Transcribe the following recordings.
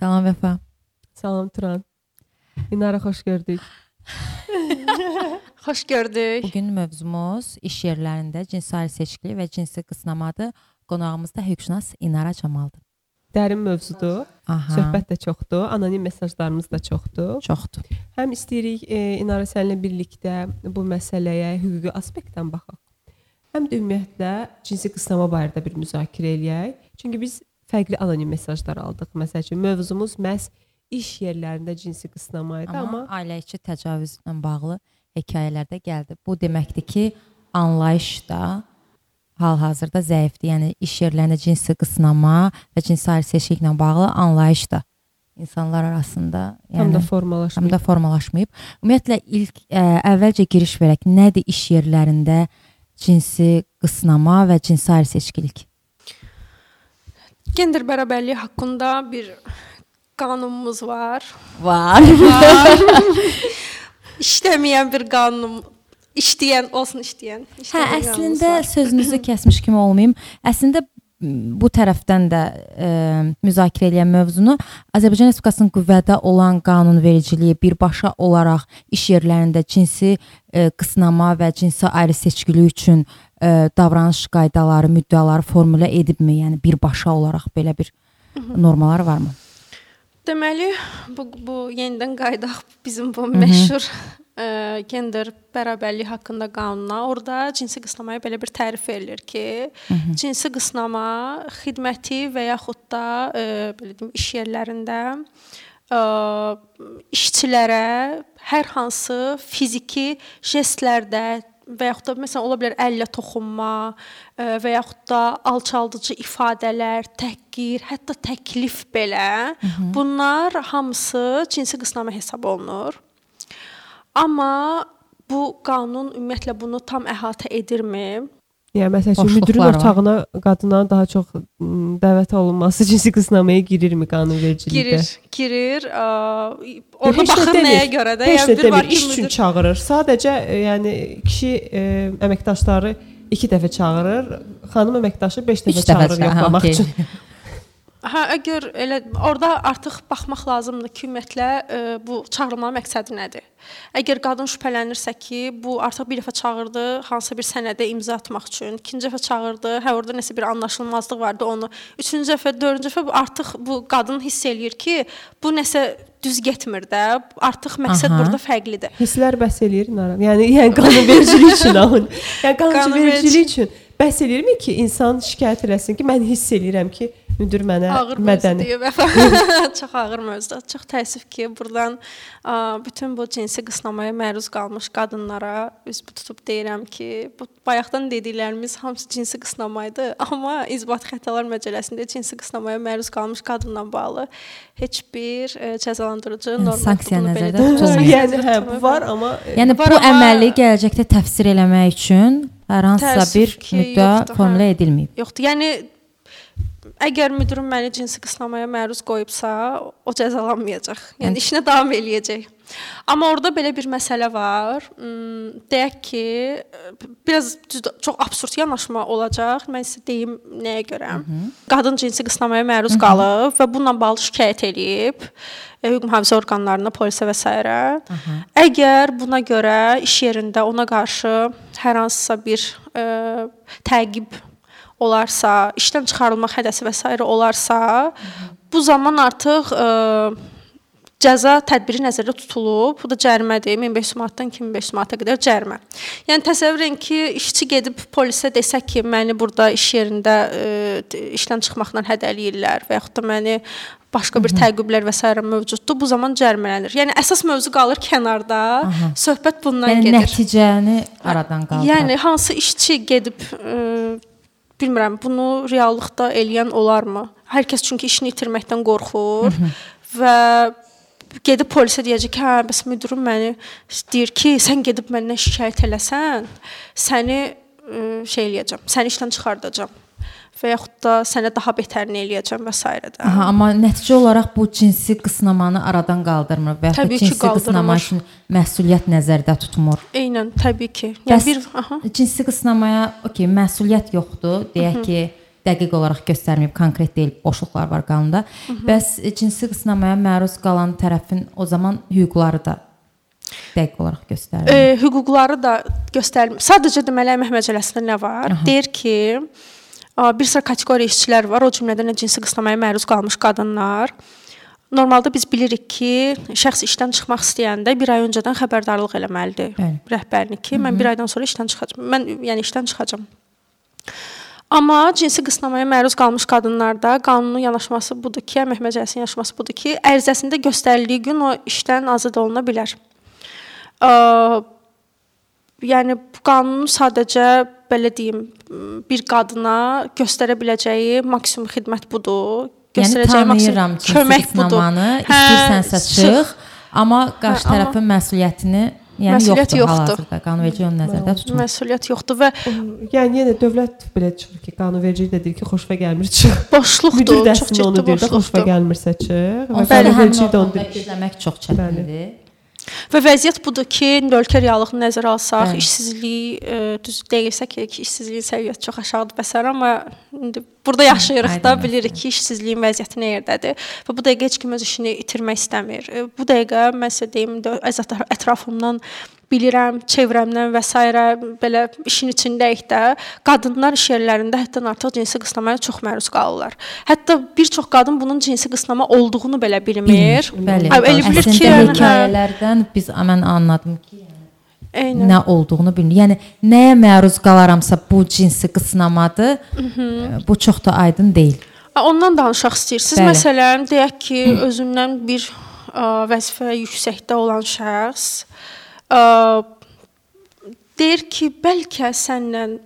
Salam Vəfa. Salam Turan. İnara xoş gördük. Xoş gördük. Bu gün mövzumuz iş yerlərində cinsi ayrı seçkili və cinsi qısnamadır. Qonağımız da hüquqşünas İnara Camaldır. Dərin mövzudur. Aha. Söhbət də çoxdur, anonim mesajlarımız da çoxdur. çoxdur. Həm istəyirik e, İnara səninlə birlikdə bu məsələyə hüquqi aspektdən baxaq. Həm də ümumiyyətlə cinsi qısnama barədə bir müzakirə eləyək. Çünki biz fərqli anonim mesajlar aldıq. Məsəl üçün mövzumuz məhz iş yerlərində cinsi qısnama idi, Amma, amma ailə içi təcavüzlə bağlı hekayələr də gəldi. Bu deməkdir ki, anlayış da hal-hazırda zəifdir. Yəni iş yerlərində cinsi qısnama və cinsi ayrı seçkiliklə bağlı anlayış da insanlar arasında yəni tam da tam formalaşmır. da formalaşmayıb. Ümumiyyətlə ilk ə, əvvəlcə giriş verək. Nədir iş yerlərində cinsi qısnama və cinsi ayrı seçkilik? Gender bərabərliyi haqqında bir qanunumuz var. Var. İşləməyən bir qanun, işləyən olsun işləyən. Hə, işləyən qanunumuz əslində var. sözünüzü kəsmiş kimi olmayım. Əslində bu tərəfdən də ə, müzakirə edən mövzunu Azərbaycan Respublikasının qüvvədə olan qanunvericiliyi birbaşa olaraq iş yerlərində cinsi ə, qısnama və cinsi ayrı seçkilik üçün ə, davranış qaydaları, müddəaları formulə edibmi? Yəni birbaşa olaraq belə bir normalar varmı? Deməli, bu bu yenidən qayıdaq bizim bu məşhur ə, gender bərabərliyi haqqında qanuna. Orda cinsi qısnamaya belə bir tərif verilir ki, cinsi qısnama xidməti və yaxud da ə, belə deyim iş yerlərində ə, işçilərə hər hansı fiziki jestlərdə və yaxud da məsələn ola bilər əllə toxunma ə, və yaxud da alçaldıcı ifadələr, təhqir, hətta təklif belə bunlar hamısı cinsi qısnama hesab olunur. Amma bu qanun ümumiyyətlə bunu tam əhatə edirmi? Yəni məsəl üçün müdirin otağına qadına daha çox dəvət olunması cinsi qısnamaya girirmi qanunvericilikdə? Girir, girir. Ə, də baxır demir. nəyə görə də? Də bir var iş üçün müdir- çağırır. Sadəcə e, yəni kişi e, əməkdaşları 2 dəfə çağırır, xanım əməkdaşı 5 dəfə dəfə çağırır yoxlamaq okey. üçün. Hə, əgər elə orada artıq baxmaq lazımdır ki, ümumiyyətlə ə, bu çağırılma məqsədi nədir? Əgər qadın şübhələnirsə ki, bu artıq bir dəfə çağırdı, hansısa bir sənədə imza atmaq üçün, ikinci dəfə çağırdı, hə orada nəsə bir anlaşılmazlıq vardı, onu üçüncü dəfə, dördüncü dəfə bu artıq bu qadın hiss eləyir ki, bu nəsə düz getmir də, artıq məqsəd Aha. burada fərqlidir. Hisslər bəs eləyir Nara. Yəni yəni qanunvericilik üçün alın. Yəni qanunvericilik üçün bəs eləyirmi ki, insan şikayət eləsin ki, mən hiss eləyirəm ki, müdir mənə Ağır mədəni. çox ağır mövzudur. Çox təəssüf ki, burdan ə, bütün bu cinsi qısnamaya məruz qalmış qadınlara üz tutub deyirəm ki, bu bayaqdan dediklərimiz hamısı cinsi qısnama idi, amma İzbat Xətalar məcəlləsində cinsi qısnamaya məruz qalmış qadınla bağlı heç bir ə, cəzalandırıcı Yəni, norma sanksiya nəzərdə tutulmayıb. Yəni hə, bu var, amma e, Yəni Var bu amma- əməli gələcəkdə təfsir eləmək üçün hər hansısa bir ki, müddəa yoxdur, hə. formulə edilməyib. Yoxdur. Yəni əgər müdirim məni cinsi qısnamaya məruz qoyubsa, o cəzalanmayacaq. Yəni işinə davam eləyəcək. Amma orada belə bir məsələ var. Hmm, deyək ki, biraz çox absurd yanaşma olacaq. Mən sizə deyim nəyə görə. Qadın cinsi qısnamaya məruz qalıb və bununla bağlı şikayət eləyib e, hüquq mühafizə orqanlarına, polisə və s. Əgər buna görə iş yerində ona qarşı hər hansısa bir ə, təqib olarsa, işdən çıxarılmaq hədəsi və s. olarsa, bu zaman artıq ə, cəza tədbiri nəzərdə tutulub. Bu da cərimədir. 1500 manatdan 2500 manata qədər cərimə. Yəni təsəvvür edin ki, işçi gedib polisə desə ki, məni burada iş yerində ə, işdən çıxmaqla hədələyirlər və yaxud da məni başqa bir təqiblər və s. mövcuddur. Bu zaman cərimələnir. Yəni əsas mövzu qalır kənarda. Aha. Söhbət bundan Yəni gedir. nəticəni aradan qaldırır. Yəni hansı işçi gedib ə, bilmirəm, bunu reallıqda eləyən olarmı? Hər kəs çünki işini itirməkdən qorxur və gedib polisə deyəcək ki, hə, bəs müdirim məni deyir ki, sən gedib məndən şikayət eləsən, səni ə, şey eləyəcəm, səni işdən çıxardacağam və yaxud da sənə daha betərini eləyəcəm və s. də. Aha, amma nəticə olaraq bu cinsi qısnamanı aradan qaldırmır və ya Təbii ki, cinsi qısnama qaldırmır. üçün məsuliyyət nəzərdə tutmur. Eynən, təbii ki. Bəs Yəni bir aha. cinsi qısnamaya, okey, məsuliyyət yoxdur. Deyək ki, dəqiq olaraq göstərməyib, konkret deyil, boşluqlar var qanunda. Hı -hı. Bəs cinsi qısnamaya məruz qalan tərəfin o zaman hüquqları da dəqiq olaraq göstərilir. E, hüquqları da göstərilmir. Sadəcə deməli əmək məcəlləsində nə var? Aha. Deyir ki, bir sıra kateqoriya işçilər var, o cümlədən cinsi qısnamaya məruz qalmış qadınlar. Normalda biz bilirik ki, şəxs işdən çıxmaq istəyəndə 1 ay öncədən xəbərdarlıq eləməlidir Bəli. rəhbərini ki, mən 1 aydan sonra işdən çıxacağam. Mən yəni işdən çıxacağam. Amma cinsi qısnamaya məruz qalmış qadınlarda qanunun yanaşması budur ki, əmək məcəlləsinin yanaşması budur ki, ərizəsində göstərildiyi gün o işdən azad oluna bilər. Ə, yəni qanunun sadəcə belə deyim, bir qadına göstərə biləcəyi maksimum xidmət budur göstərəcəyi yəni, maksimum kömək budur. Hə, İstəyirsənsə çıx, amma qarşı hə, tərəfin amma... məsuliyyətini Yəni məsuliyyət yoxdur, yoxdur. qanunverici onu nəzərdə tutmur. Məsuliyyət yoxdur və yəni yenə dövlət belə çıxır ki, qanunverici də deyir ki, xoşva gəlmir çıx. Boşluqdur, çox ciddi də xoşva gəlmirsə çıx. Və qanunverici də onu deyir. İzləmək çox çətindir. Və vəziyyət budur ki, ölkə reallığını nəzərə alsaq, Bəli. işsizlik e, düz deyilsə ki, işsizliyin səviyyəsi çox aşağıdır bəsər, amma indi burada yaşayırıq da, bilirik ki, işsizliyin vəziyyəti nə yerdədir və bu dəqiqə heç kim öz işini itirmək istəmir. E, bu dəqiqə mən sizə deyim, ətrafımdan bilirəm, çevrəmdən və s. belə işin içindəyik də, qadınlar iş yerlərində həddən artıq cinsi qısnamaya çox məruz qalırlar. Hətta bir çox qadın bunun cinsi qısnama olduğunu belə bilmir. Bəli. Elə bilir ki, yəni, hekayələrdən biz mən anladım ki, Eynən. nə olduğunu bilmir. Yəni nəyə məruz qalaramsa bu cinsi qısnamadır. Hı -hı. Bu çox da aydın deyil. Ondan danışaq istəyirsiniz. Bəli. Məsələn, deyək ki, özündən bir ə, vəzifə yüksəkdə olan şəxs ə, deyir ki, bəlkə səndən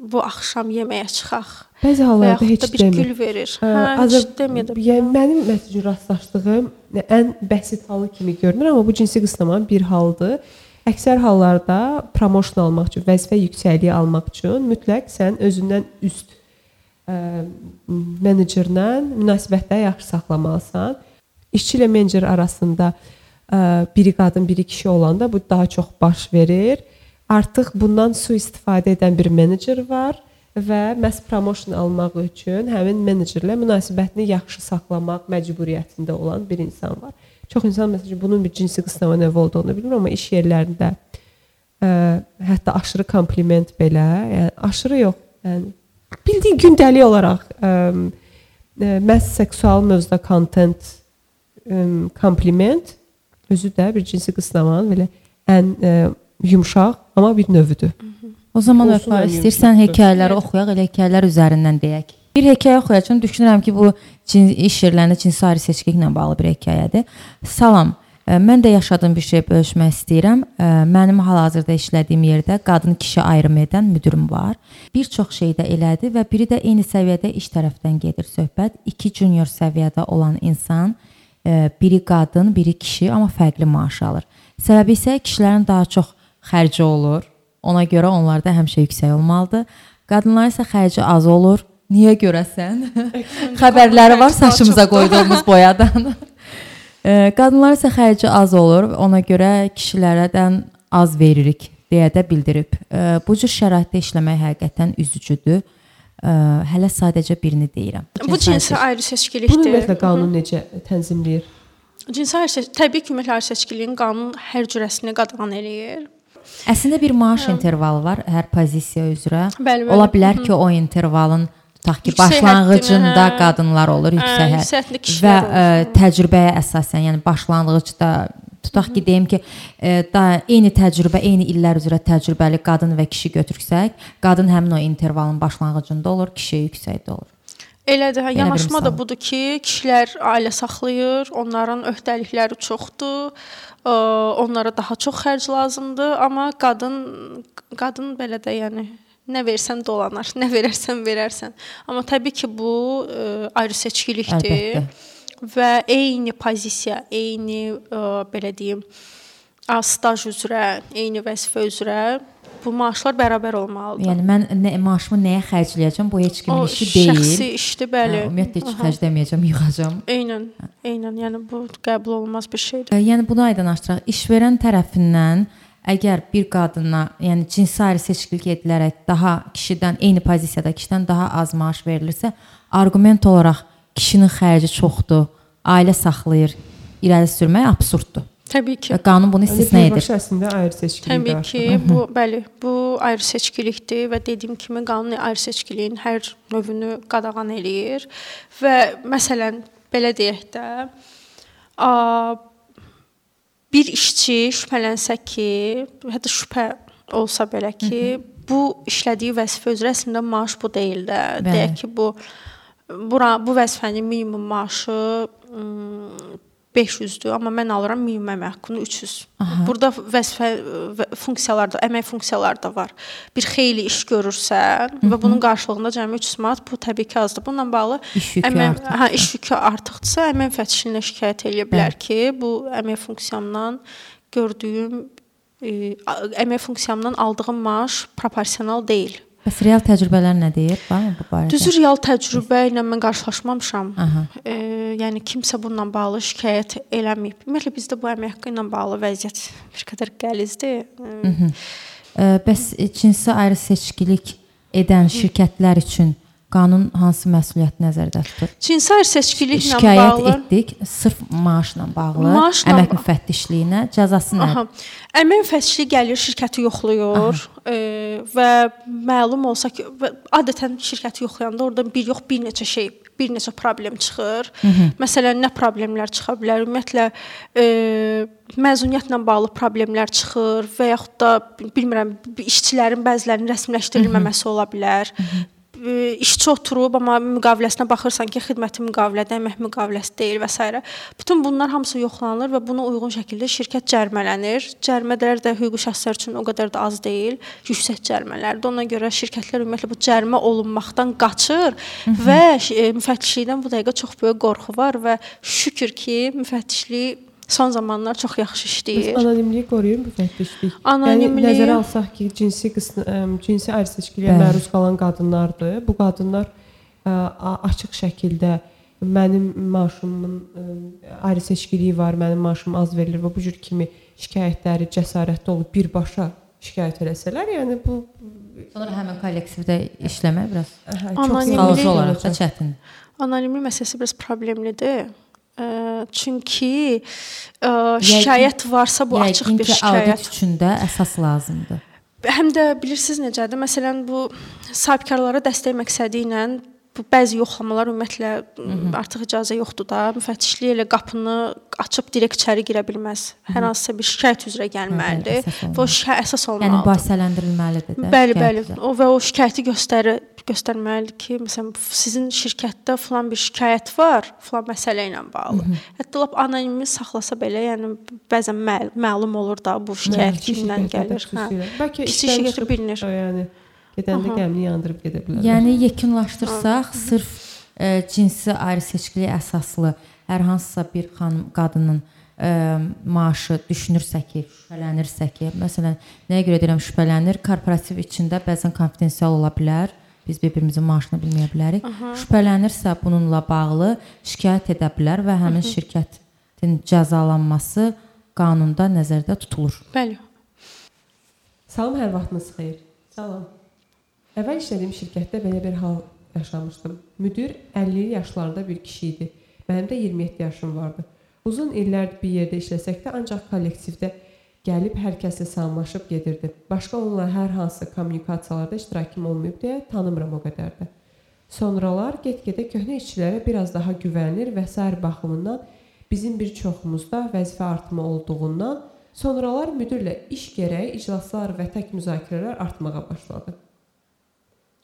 bu axşam yeməyə çıxaq. Bəzi hallarda heç bir demir. gül verir. Hə, Azər, heç demir. Yəni mənim məsələn rastlaşdığım ən bəsit halı kimi görünür, amma bu cinsi qısnamanın bir halıdır. Əksər hallarda promotion almaq üçün, vəzifə yüksəkliyi almaq üçün mütləq sən özündən üst ə, menecerlə münasibətləri yaxşı saxlamalısan. İşçi ilə menecer arasında biri qadın, biri kişi olanda bu daha çox baş verir. Artıq bundan sui-istifadə edən bir menecer var və məhz promotion almaq üçün həmin menecerlə münasibətini yaxşı saxlamaq məcburiyyətində olan bir insan var. Çox insan məsələn bunun bir cinsi qısnama növü olduğunu bilmir, amma iş yerlərində ə, hətta aşırı kompliment belə, yəni aşırı yox, yəni bildiyin gündəlik olaraq ə, ə, məhz seksual mövzuda content ə, kompliment özü də bir cinsi qısnamanın belə ən ə, e, yumşaq, amma bir növüdür. O zaman Vəfa istəyirsən hekayələri oxuyaq, elə hekayələr üzərindən deyək. Bir hekayə oxuyacağam. Düşünürəm ki, bu cin, iş yerlərində cinsi ayrı seçkilik ilə bağlı bir hekayədir. Salam. E, mən də yaşadığım bir şey bölüşmək istəyirəm. E, mənim hal-hazırda işlədiyim yerdə qadın-kişi ayrımı edən müdirim var. Bir çox şey də elədi və biri də eyni səviyyədə iş tərəfdən gedir söhbət. 2 junior səviyyədə olan insan biri qadın, biri kişi, amma fərqli maaş alır. Səbəbi isə kişilərin daha çox xərci olur. Ona görə onlarda həmişə yüksək olmalıdır. Qadınların isə xərci az olur. Niyə görəsən? Xəbərləri var saçımıza qoyduğumuz boyadan. Qadınlar isə xərci az olur. Ona görə kişilərdən az veririk deyə də bildirib. Bu cür şəraitdə işləmək həqiqətən üzücüdür hələ sadəcə birini deyirəm. Bu cinsi ayrı seçkilikdir. Bunu ümumiyyətlə qanun necə tənzimləyir? Cinsi ayrı təbii ki, ümumiyyətlə ayrı seçkiliyin qanun hər cürəsini qadağan eləyir. Əslində bir maaş hə. intervalı var hər pozisiya üzrə. Bəli, bəli. Ola bilər ki, o intervalın tutaq ki, başlanğıcında hə. qadınlar olur, yüksək hə, və ə, təcrübəyə əsasən, yəni başlanğıcda tutaq ki, deyim ki, e, da eyni təcrübə, eyni illər üzrə təcrübəli qadın və kişi götürsək, qadın həmin o intervalın başlanğıcında olur, kişi yüksəkdə olur. Elədir. Hə, yanaşma da budur ki, kişilər ailə saxlayır, onların öhdəlikləri çoxdur. Ə, onlara daha çox xərc lazımdır, amma qadın qadın belə də yəni nə versən dolanar, nə verərsən verərsən. Amma təbii ki, bu ə, ayrı seçkilikdir. Əlbəttə və eyni pozisiya, eyni ə, e, belə deyim, staj üzrə, eyni vəzifə üzrə bu maaşlar bərabər olmalıdır. Yəni mən nə maaşımı nəyə xərcləyəcəm? Bu heç kimin o, işi deyil. Şəxsi işdir, bəli. Hə, ümumiyyətlə heç xərcləməyəcəm, yığacam. Eynən. Eynən. Yəni bu qəbul olunmaz bir şeydir. Yəni bunu aydınlaşdıraq. İşverən tərəfindən əgər bir qadına, yəni cinsi ayrı seçkilik edilərək daha kişidən eyni pozisiyada kişidən daha az maaş verilirsə, arqument olaraq kişinin xərci çoxdur, ailə saxlayır, irəli sürmək absurddur. Təbii ki. Qanun bunu istisna Yəni edir. birbaşa əslində ayrı seçkilik Təbii var. ki, bu bəli, bu ayrı seçkilikdir və dediyim kimi qanun ayrı seçkiliyin hər növünü qadağan eləyir və məsələn belə deyək də, a, bir işçi şübhələnsə ki, hətta şübhə olsa belə ki, bu işlədiyi vəzifə üzrə əslində maaş bu deyil də. Bəli. Deyək ki, bu bura bu vəzifənin minimum maaşı 500-dür, amma mən alıram minimum əmək haqqını 300. Aha. Burada vəzifə və funksiyalar da, əmək funksiyaları da var. Bir xeyli iş görürsən və bunun qarşılığında cəmi 300 manat bu təbii ki azdır. Bununla bağlı əmək hə iş yükü artıqdırsa, əmək müfəttişliyinə şikayət edə bilər ki, bu əmək funksiyamdan gördüyüm e, a- əmək funksiyamdan aldığım maaş proporsional deyil. Bəs real təcrübələr nə deyir? Varmı bu barədə? Düzü real təcrübə ilə mən qarşılaşmamışam. Aha. E, yəni kimsə bununla bağlı şikayət eləməyib. Ümumiyyətlə bizdə bu əmək haqqı ilə bağlı vəziyyət bir qədər qəlizdir. E, Ə, Bəs e, cinsi ayrı seçkilik edən şirkətlər üçün qanun hansı məsuliyyət nəzərdə tutur? Cinsi seçkiliklə Şikayət bağlı etdik, sırf maaşla bağlı, Maaşla əmək müfəttişliyinə cəzası Aha. nədir? Əmək müfəttişliyi gəlir, şirkəti yoxlayır e, və məlum olsa ki, adətən şirkəti yoxlayanda orada bir yox, bir neçə şey, bir neçə problem çıxır. Məsələn, nə problemlər çıxa bilər? Ümumiyyətlə e, məzuniyyətlə bağlı problemlər çıxır və yaxud da bilmirəm, işçilərin bəzilərinin rəsmiləşdirilməməsi ola bilər. E, işçi oturub amma müqaviləsinə baxırsan ki, xidməti müqavilədə, əmək müqaviləsi deyil və s. Bütün bunlar hamısı yoxlanılır və buna uyğun şəkildə şirkət cərimələnir. Cərimələr də hüquqi şəxslər üçün o qədər də az deyil, yüksək cərimələrdir. Ona görə şirkətlər ümumiyyətlə bu cərimə olunmaqdan qaçır və e, müfəttişlikdən bu dəqiqə çox böyük qorxu var və şükür ki, müfəttişlik son zamanlar çox yaxşı Bəs işləyir. anonimliyi qoruyur müfəttişlik. Anonimliyi- Yəni nəzərə alsaq ki, cinsi qısm cinsi ayrı seçkiliyə Bəli. məruz qalan qadınlardır. Bu qadınlar ə, açıq şəkildə mənim maaşımın ayrı seçkiliyi var, mənim maaşım az verilir və bu cür kimi şikayətləri cəsarətli olub birbaşa şikayət eləsələr, yəni bu Sonra həmin kollektivdə işləmək biraz hə, Anonimlik- psixoloji olaraq da çətindir. Anonimlik məsələsi biraz problemlidir. Ə, çünki ə, şikayət varsa bu açıq Yəqin bir ki, audit şikayət. üçün də əsas lazımdır. Həm də bilirsiniz necədir? Məsələn, bu sahibkarlara dəstək məqsədi ilə bu bəzi yoxlamalar ümumiyyətlə artıq icazə yoxdur da. Müfəttişlik elə qapını açıb direkt içəri girə bilməz. Hər hansısa bir şikayət üzrə gəlməlidir. Və o şikayət əsas Yəni olmalıdır. mübahisələndirilməlidir də. Bəli, bəli. üzrə. O və o şikayəti göstərir göstərməlidir ki, məsələn, sizin şirkətdə falan bir şikayət var, falan məsələ ilə bağlı. Hətta lap anonimli saxlasa belə, yəni bəzən məl məlum olur da bu şikayət kimdən gəlir. Hə. Bəlkə Kiçik şirkətə bilinir. Yəni gedəndə gəmini yandırıb gedə bilər. Yəni yekunlaşdırsaq, sırf ə, cinsi ayrı seçkiliyə əsaslı hər hansısa bir xanım qadının ə, maaşı düşünürsə ki, şübhələnirsə ki, məsələn, nəyə görə deyirəm şübhələnir? Korporativ içində bəzən konfidensial ola bilər. Biz bir-birimizin maaşını bilməyə bilərik. Şübhələnirsə bununla bağlı şikayət edə bilər və həmin şirkətin cəzalanması qanunda nəzərdə tutulur. Bəli. Salam, hər vaxtınız xeyir. Salam. Əvvəl işlədiyim şirkətdə belə bir hal yaşamışdım. Müdir 50 yaşlarında bir kişi idi. Mənim də 27 yaşım vardı. Uzun illərdir bir yerdə işləsək də ancaq kollektivdə gəlib hər kəslə salamlaşıb gedirdi. Başqa onunla hər hansı kommunikasiyalarda iştirakım olmayıb deyə tanımıram o qədər də. Sonralar get-gedə köhnə işçilərə biraz daha güvənir və sair baxımından bizim bir çoxumuzda vəzifə artımı olduğundan sonralar müdirlə iş gərəyi iclaslar və tək müzakirələr artmağa başladı.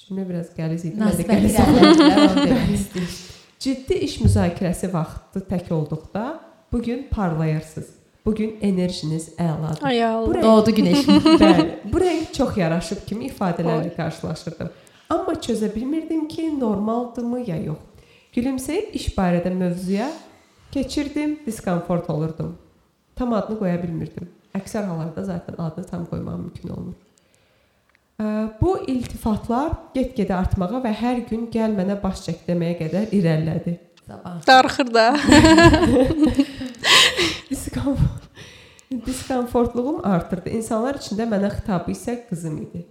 Cümlə biraz qəliz idi. Mən də istəyirəm. Ciddi iş müzakirəsi vaxtı tək olduqda bu gün parlayırsınız. Bu gün enerjiniz əladır. Ay Allah. Bura- Doğdu günəş. Bəli, bu rəng çox yaraşıb kimi ifadələrlə qarşılaşırdım. Amma çözə bilmirdim ki, normaldırmı ya yox. Gülümsəyib iş barədə mövzuya keçirdim, diskomfort olurdum. Tam adını qoya bilmirdim. Əksər hallarda zaten adını tam qoymaq mümkün olmur. Bu iltifatlar get-gedə artmağa və hər gün gəl mənə baş çək deməyə qədər irəlilədi. Sabah. Darıxır da. Diskomfort. diskomfortluğum artırdı. İnsanlar içində mənə xitabı isə qızım idi.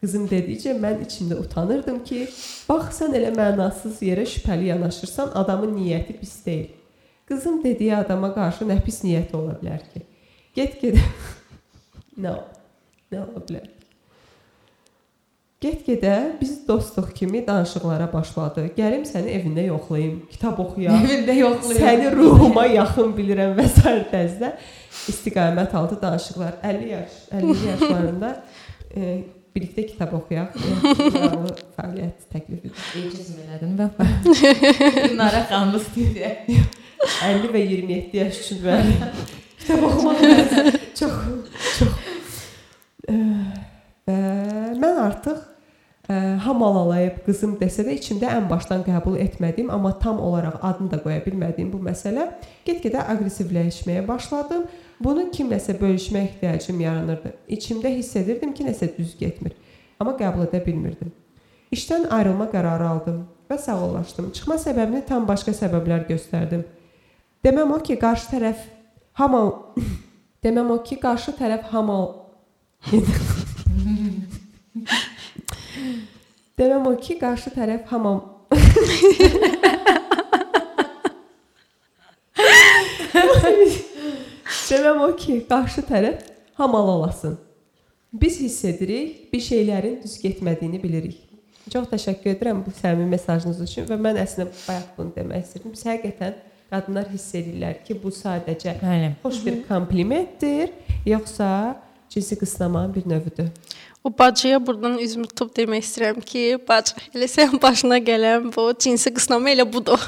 Qızım dedikcə mən içimdə utanırdım ki, bax sən elə mənasız yerə şübhəli yanaşırsan, adamın niyyəti pis deyil. Qızım dediyi adama qarşı nə pis niyyəti ola bilər ki? Get-gedə nə nə ola bilər? Get-gedə biz dostluq kimi danışıqlara başladı. Gəlim səni evində yoxlayım, kitab oxuyaq. Evində yoxlayır. Səni ruhuma yaxın bilirəm və sair tərzdə istiqamət aldı danışıqlar. 50 yaş, 50 yaşlarında e, birlikdə kitab oxuyaq. Maraqlı fəaliyyət təklif. Ecizm elədin və Günara xanımı studiya. 50 və 27 yaş üçün bəli. Kitab oxumaq çox çox və mən artıq ə, hamalalayıb qızım desə də içimdə ən başdan qəbul etmədiyim, amma tam olaraq adını da qoya bilmədiyim bu məsələ get-gedə aqressivləşməyə başladım. Bunu kimləsə bölüşmək ehtiyacım yaranırdı. İçimdə hiss edirdim ki, nəsə düz getmir, amma qəbul edə bilmirdim. İşdən ayrılma qərarı aldım və sağollaşdım. Çıxma səbəbini tam başqa səbəblər göstərdim. Deməm o ki, qarşı tərəf hamal Deməm o ki, qarşı tərəf hamal Deməm o ki, qarşı tərəf hamam Deməm o ki, qarşı tərəf hamal olasın. Biz hiss edirik, bir şeylərin düz getmədiyini bilirik. Çox təşəkkür edirəm bu səmimi mesajınız üçün və mən əslində bayaq bunu demək istirdim. Biz həqiqətən qadınlar hiss edirlər ki, bu sadəcə Bəli. xoş bir komplimentdir, yoxsa cinsi qısnamanın bir növüdür. O bacıya burdan üzümü tutub demək istəyirəm ki, bacı, elə sən başına gələn bu cinsi qısnama elə budur.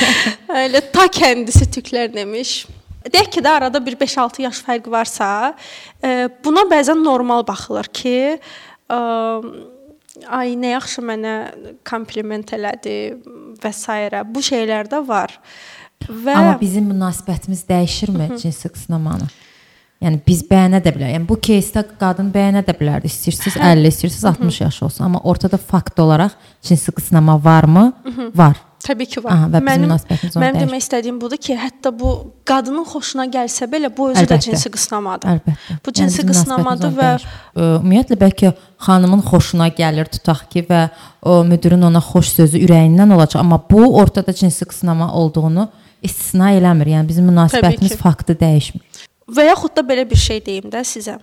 elə ta kəndisi tüklər demiş. Deyək ki də arada bir 5-6 yaş fərqi varsa, e, buna bəzən normal baxılır ki, ə, ay nə yaxşı mənə kompliment elədi və s. bu şeylər də var. Və Amma bizim münasibətimiz dəyişirmi cinsi qısnamanı? Yəni biz bəyənə də bilərik. Yəni bu кейsdə qadın bəyənə də bilərdi. İstəyirsiniz 50, istəyirsiniz 60 yaş olsun, amma ortada fakt olaraq cinsi qısnama varmı? Var. Təbii ki var. Aha, və bizim münasibətimiz onu mənim dəyişir. demək istədiyim budur ki, hətta bu qadının xoşuna gəlsə belə bu özü Əlbəttə. də cinsi qısnamadır. Əlbəttə. Bu cinsi bizim qısnamadır münasibətimiz onu və- dəyişir. Ə, Ümumiyyətlə bəlkə xanımın xoşuna gəlir tutaq ki və o müdirin ona xoş sözü ürəyindən olacaq, amma bu ortada cinsi qısnama olduğunu istisna eləmir. Yəni bizim münasibətimiz ki. faktı dəyişmir. Və yaxud da belə bir şey deyim də sizə.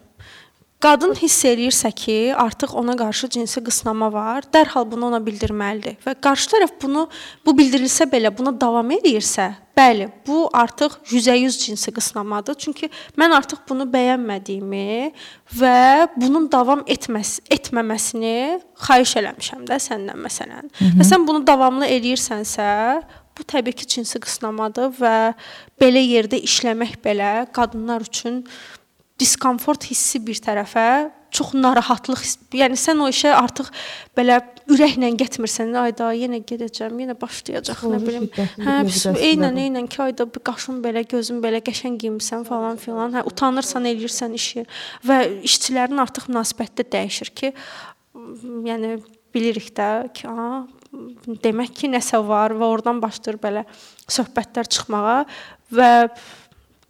Qadın hiss eləyirsə ki, artıq ona qarşı cinsi qısnama var, dərhal bunu ona bildirməlidir. Və qarşı tərəf bunu bu bildirilsə belə buna davam eləyirsə, bəli, bu artıq 100% cinsi qısnamadır. Çünki mən artıq bunu bəyənmədiyimi və bunun davam etməs etməməsini xahiş eləmişəm də səndən məsələn. Və sən bunu davamlı eləyirsənsə, bu təbii ki, cinsi qısnamadır və belə yerdə işləmək belə qadınlar üçün diskomfort hissi bir tərəfə çox narahatlıq, yəni sən o işə artıq belə ürəklə getmirsən, ayda yenə gedəcəm, yenə başlayacaq, nə bilim. Hə, eynən, eynən ki, ayda bir qaşın belə, gözün belə qəşəng geyinmisən falan filan. Hə, utanırsan, eləyirsən işi və işçilərin artıq münasibəti də dəyişir ki, yəni bilirik də ki, ha, demək ki, nəsə var və oradan başlayır belə söhbətlər çıxmağa və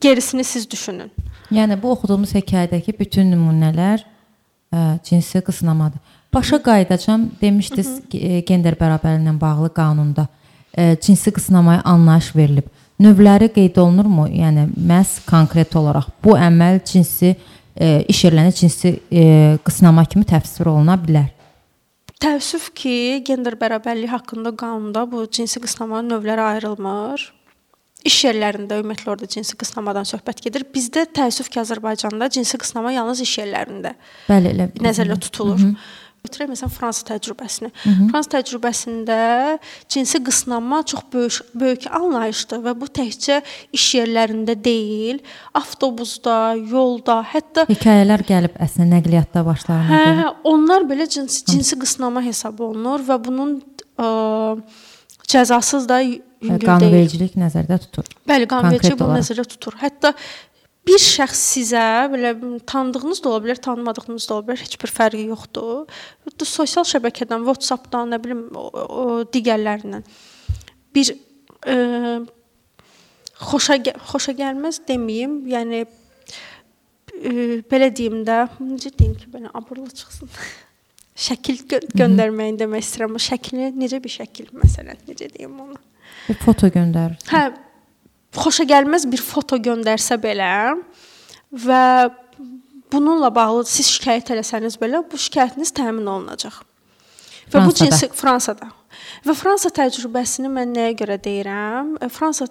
gerisini siz düşünün. Yəni bu oxuduğumuz hekayədəki bütün nümunələr ə, cinsi qısnamadır. Başa qayıdacam demişdiniz e, gender bərabərliyi ilə bağlı qanunda ə, cinsi qısnamaya anlayış verilib. Növləri qeyd olunurmu? Yəni məhz konkret olaraq bu əməl cinsi ə, iş yerlərində cinsi ə, qısnama kimi təfsir oluna bilər. Təəssüf ki, gender bərabərliyi haqqında qanunda bu cinsi qısnamanın növləri ayrılmır. İş yerlərində ümumiyyətlə orada cinsi qısnamadan söhbət gedir. Bizdə təəssüf ki, Azərbaycanda cinsi qısnama yalnız iş yerlərində Bəli, elə nəzərdə tutulur. Götürək məsələn Fransa təcrübəsini. Fransa təcrübəsində cinsi qısnama çox böyük böyük anlayışdır və bu təkcə iş yerlərində deyil, avtobusda, yolda, hətta hekayələr gəlib əslində nəqliyyatda başlarına Hə, gəlir. onlar belə cinsi, cinsi qısnama hesab olunur və bunun ə, cəzasız da y- yüngül deyil. Qanunvericilik nəzərdə tutur. Bəli, qanunverici bunu nəzərdə tutur. Hətta bir şəxs sizə belə tanıdığınız da ola bilər, tanımadığınız da ola bilər, heç bir fərqi yoxdur. Sosial şəbəkədən, WhatsApp-dan, nə bilim, o, o digərlərindən bir ə, xoşa gə- xoşa gəlməz deməyim, yəni e, belə deyim də, necə deyim ki, belə abırlı çıxsın. şəkil gö göndərməyin demək istəyirəm. Bu şəkli necə bir şəkil məsələn, necə deyim onu? Bir foto göndər. Hə, xoşa gəlməz bir foto göndərsə belə və bununla bağlı siz şikayət eləsəniz belə bu şikayətiniz təmin olunacaq. Və Fransada. bu cinsi Fransada. Və Fransa təcrübəsini mən nəyə görə deyirəm? E, Fransa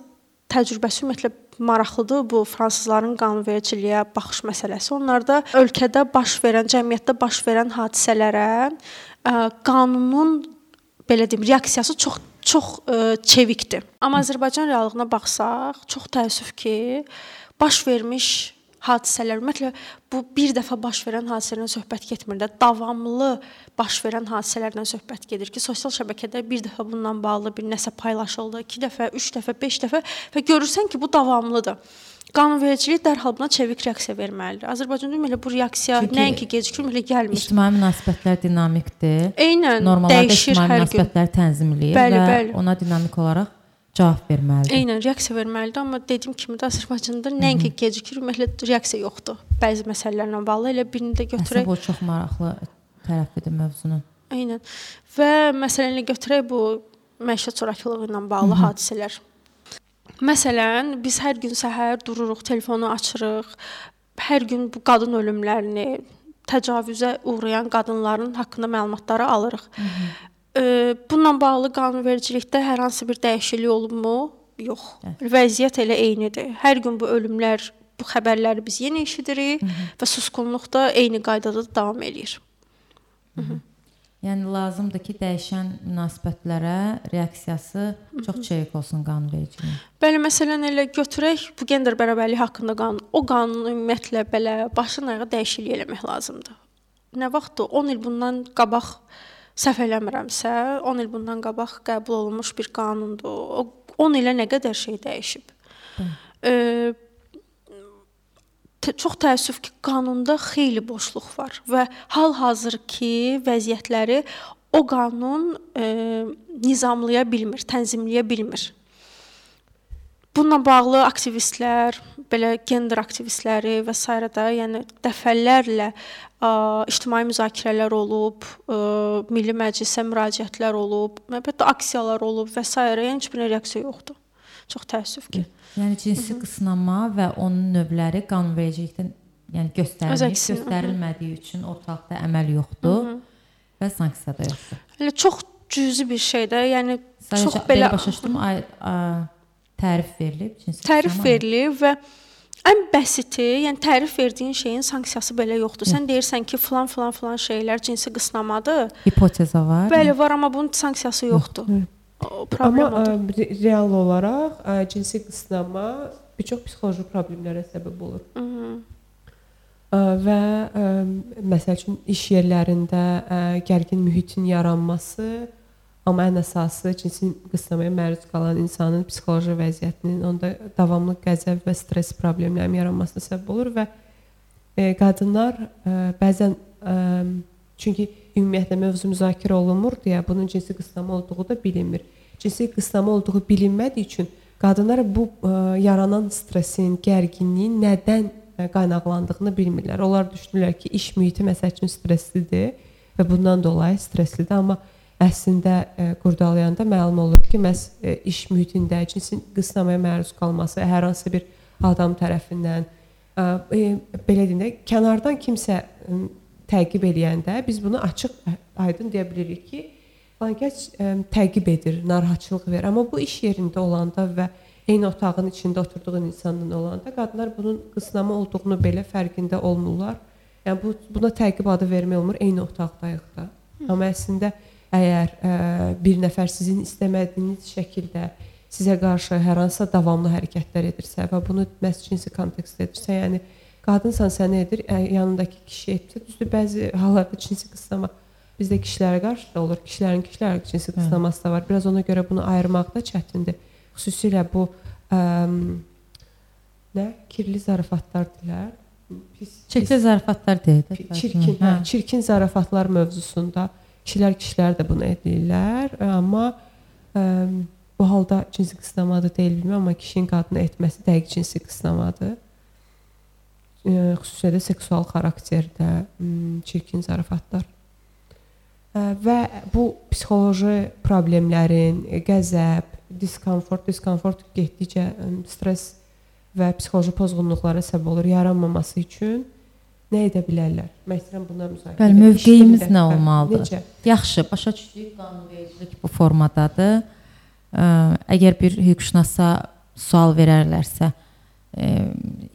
təcrübəsi ümumiyyətlə maraqlıdır bu fransızların qanunvericiliyə baxış məsələsi. Onlarda ölkədə baş verən, cəmiyyətdə baş verən hadisələrə ə, qanunun belə deyim, reaksiyası çox çox ə, çevikdir. Amma Azərbaycan reallığına baxsaq, çox təəssüf ki, baş vermiş hadisələr ümumiyyətlə bu bir dəfə baş verən hadisələrdən söhbət getmir də, davamlı baş verən hadisələrdən söhbət gedir ki, sosial şəbəkədə bir dəfə bununla bağlı bir nəsə paylaşıldı, 2 dəfə, 3 dəfə, 5 dəfə və görürsən ki, bu davamlıdır. Qanunvericilik dərhal buna çevik reaksiya verməlidir. Azərbaycanda ümumiyyətlə bu reaksiya Çünki nəinki gecikir, ümumiyyətlə gəlmir. İctimai münasibətlər dinamikdir. Eynən Normallarda dəyişir hər gün. münasibətləri tənzimləyir Bəli, və bəli. ona dinamik olaraq cavab verməlidir. Eynən reaksiya verməlidir, amma dediyim kimi də Azərbaycanda nəinki gecikir, ümumiyyətlə reaksiya yoxdur. Bəzi məsələlərlə bağlı elə birini də götürək. bu çox maraqlı tərəfidir mövzunun. Eynən. Və məsələni götürək bu məişət zorakılığı ilə bağlı Hı -hı. hadisələr. Məsələn, biz hər gün səhər dururuq, telefonu açırıq. Hər gün bu qadın ölümlərini, təcavüzə uğrayan qadınların haqqında məlumatları alırıq. Hı -hı. E, bununla bağlı qanunvericilikdə hər hansı bir dəyişiklik olubmu? Yox. Vəziyyət elə eynidir. Hər gün bu ölümlər, bu xəbərləri biz yenə eşidirik Hı -hı. və susqunluq da eyni qaydada da davam eləyir. Yəni lazımdır ki, dəyişən münasibətlərə reaksiyası çox çevik olsun qanunvericiliyin. Bəli, məsələn elə götürək bu gender bərabərliyi haqqında qanun. O qanunu ümumiyyətlə belə başdan ayağa dəyişiklik eləmək lazımdır. Nə vaxtdır? 10 il bundan qabaq səhv eləmirəmsə, 10 il bundan qabaq qəbul olunmuş bir qanundur. O 10 ilə nə qədər şey dəyişib. Eee çox təəssüf ki, qanunda xeyli boşluq var və hal-hazırki vəziyyətləri o qanun e, nizamlaya bilmir, tənzimləyə bilmir. Bununla bağlı aktivistlər, belə gender aktivistləri və s. də, yəni dəfələrlə ə, ictimai müzakirələr olub, ə, Milli Məclisə müraciətlər olub, əlbəttə aksiyalar olub və s. yəni heç bir reaksiya yoxdur. Çox təəssüf ki. Yəni cinsi Hı -hı. qısnama və onun növləri qanunvericilikdə yəni göstərilmir, göstərilmədiyi üçün ortalıqda əməl yoxdur Hı -hı. və sanksiya da yoxdur. Elə çox cüzi bir şeydir. Yəni Sadəcə çox belə başa düşdüm, ay, ay, tərif verilib cinsi tərif verilib və ən bəsiti, yəni tərif verdiyin şeyin sanksiyası belə yoxdur. Sən deyirsən ki, falan falan falan şeylər cinsi qısnamadır. Hipoteza var. Bəli, var, amma bunun sanksiyası yoxdur. O problem Amma odur. ə, re- real olaraq ə, cinsi qısnama bir çox psixoloji problemlərə səbəb olur. Mhm. Ə, və ə, məsəl üçün iş yerlərində ə, gərgin mühitin yaranması, amma ən əsası cinsi qısnamaya məruz qalan insanın psixoloji vəziyyətinin onda davamlı qəzəb və stress problemlərinin yaranmasına səbəb olur və e, qadınlar ə, bəzən ə, çünki ümumiyyətlə mövzu müzakirə olunmur deyə bunun cinsi qısnama olduğu da bilinmir. Cinsi qısnama olduğu bilinmədiyi üçün qadınlar bu ə, yaranan stressin, gərginliyin nədən ə, qaynaqlandığını bilmirlər. Onlar düşünürlər ki, iş mühiti məsəl üçün stresslidir və bundan dolayı stresslidir, amma əslində ə, qurdalayanda məlum olur ki, məhz ə, iş mühitində cinsi qısnamaya məruz qalması hər hansı bir adam tərəfindən ə, e, belə deyim də kənardan kimsə ə, təqib eləyəndə biz bunu açıq aydın deyə bilirik ki, Lankəs təqib edir, narahatçılıq verir. Amma bu iş yerində olanda və eyni otağın içində oturduğun insanla olanda qadınlar bunun qısnama olduğunu belə fərqində olmurlar. Yəni bu buna təqib adı vermək olmur, eyni otaqdayıq da. Amma əslində əgər ə, bir nəfər sizin istəmədiyiniz şəkildə sizə qarşı hər hansısa davamlı hərəkətlər edirsə və bunu məhz cinsi kontekstdə edirsə, yəni qadınsan səni edir, yanındakı kişi etsə, düzdür, bəzi hallarda cinsi qısnama bizdə kişilərə qarşı da olur. Kişilərin kişilərə cinsi qısnaması da var. Biraz ona görə bunu ayırmaq da çətindir. Xüsusilə bu ə, nə kirli zarafatlar dilər. Pis, Çirkin zarafatlar deyir. çirkin, hə, Hə. çirkin zarafatlar mövzusunda kişilər kişilər də bunu edirlər, amma ə, bu halda cinsi qısnamadır deyil bilmirəm, amma kişinin qadını etməsi dəqiq cinsi qısnamadır. E, xüsusilə də seksual xarakterdə m, çirkin zarafatlar. Və bu psixoloji problemlərin, e, qəzəb, diskomfort, diskomfort getdikcə ə, stres və psixoloji pozğunluqlara səbəb olur. Yaranmaması üçün nə edə bilərlər? Məsələn, buna müzakirə. Bəli, mövqeyimiz nə olmalıdır? Necə? Yaxşı, başa düşdük, qanunvericilik bu formadadır. Əgər bir hüquqşünasa sual verərlərsə, ə,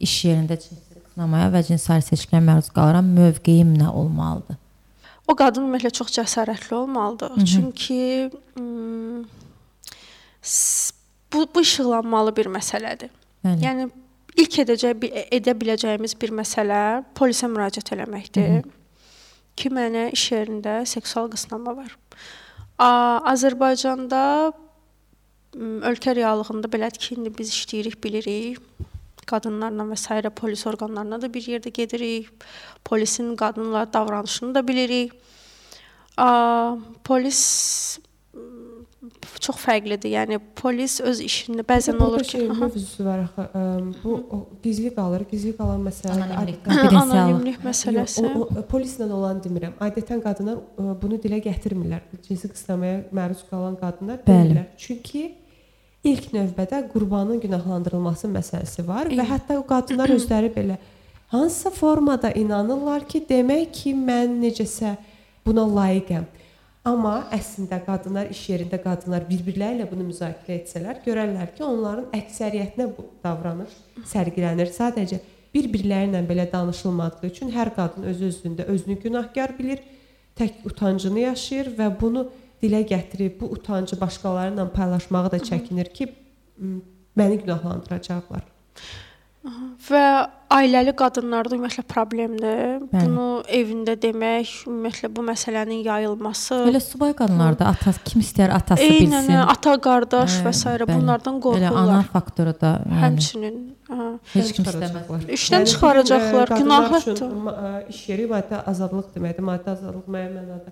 iş yerində cinsi qısnamaya və cinsari seçkiyə məruz qalıram, mövqeyim nə olmalıdır? O qadın ümumiyyətlə çox cəsarətli olmalıdır. Hı -hı. Çünki bu bu işıqlanmalı bir məsələdir. Bəli. Yəni ilk edəcək edə biləcəyimiz bir məsələ polisə müraciət eləməkdir. Hı -hı. Ki mənə iş yerində seksual qısnama var. A, Azərbaycanda ölkə reallığında belədir ki, indi biz işləyirik, bilirik. Qadınlarla və s. polis orqanlarına da bir yerdə gedirik. Polisin qadınlara davranışını da bilirik. A, polis çox fərqlidir. Yəni polis öz işini bəzən Burada olur ki, şey, mövzusu var axı. Bu o, gizli qalır. Gizli qalan məsələ Anonimlik, anonimlik məsələsi. Yox, o, o, polislə olan demirəm. Adətən qadınlar bunu dilə gətirmirlər. Cinsi qısnamaya məruz qalan qadınlar Bəli. demirlər. Çünki ilk növbədə qurbanın günahlandırılması məsələsi var və hətta qadınlar özləri belə hansısa formada inanırlar ki, demək ki, mən necəsə buna layiqəm. Amma əslində qadınlar iş yerində qadınlar bir-birləri ilə bunu müzakirə etsələr, görərlər ki, onların əksəriyyətinə bu davranış sərgilənir. Sadəcə bir-birləri ilə belə danışılmadığı üçün hər qadın öz özündə özünü günahkar bilir, tək utancını yaşayır və bunu dilə gətirib bu utancı başqaları ilə paylaşmağı da çəkinir ki, məni günahlandıracaqlar. Və ailəli qadınlarda ümumiyyətlə problemdir. Bəli. Bunu evində demək, ümumiyyətlə bu məsələnin yayılması. Elə subay qadınlarda atası kim istər atası Eynən bilsin. ata, qardaş Hə, və s. bunlardan Elə ana qorxurlar. faktoru da yəni, Həmçinin hə. heç kim Çıxaracaqlar. istəməz. İşdən Yəni, çıxaracaqlar, bu gün, ə, günahlıdır. qadınlar üçün, ma- ə, İş yeri maddi azadlıq deməkdir. Maddi azadlıq müəyyən mənada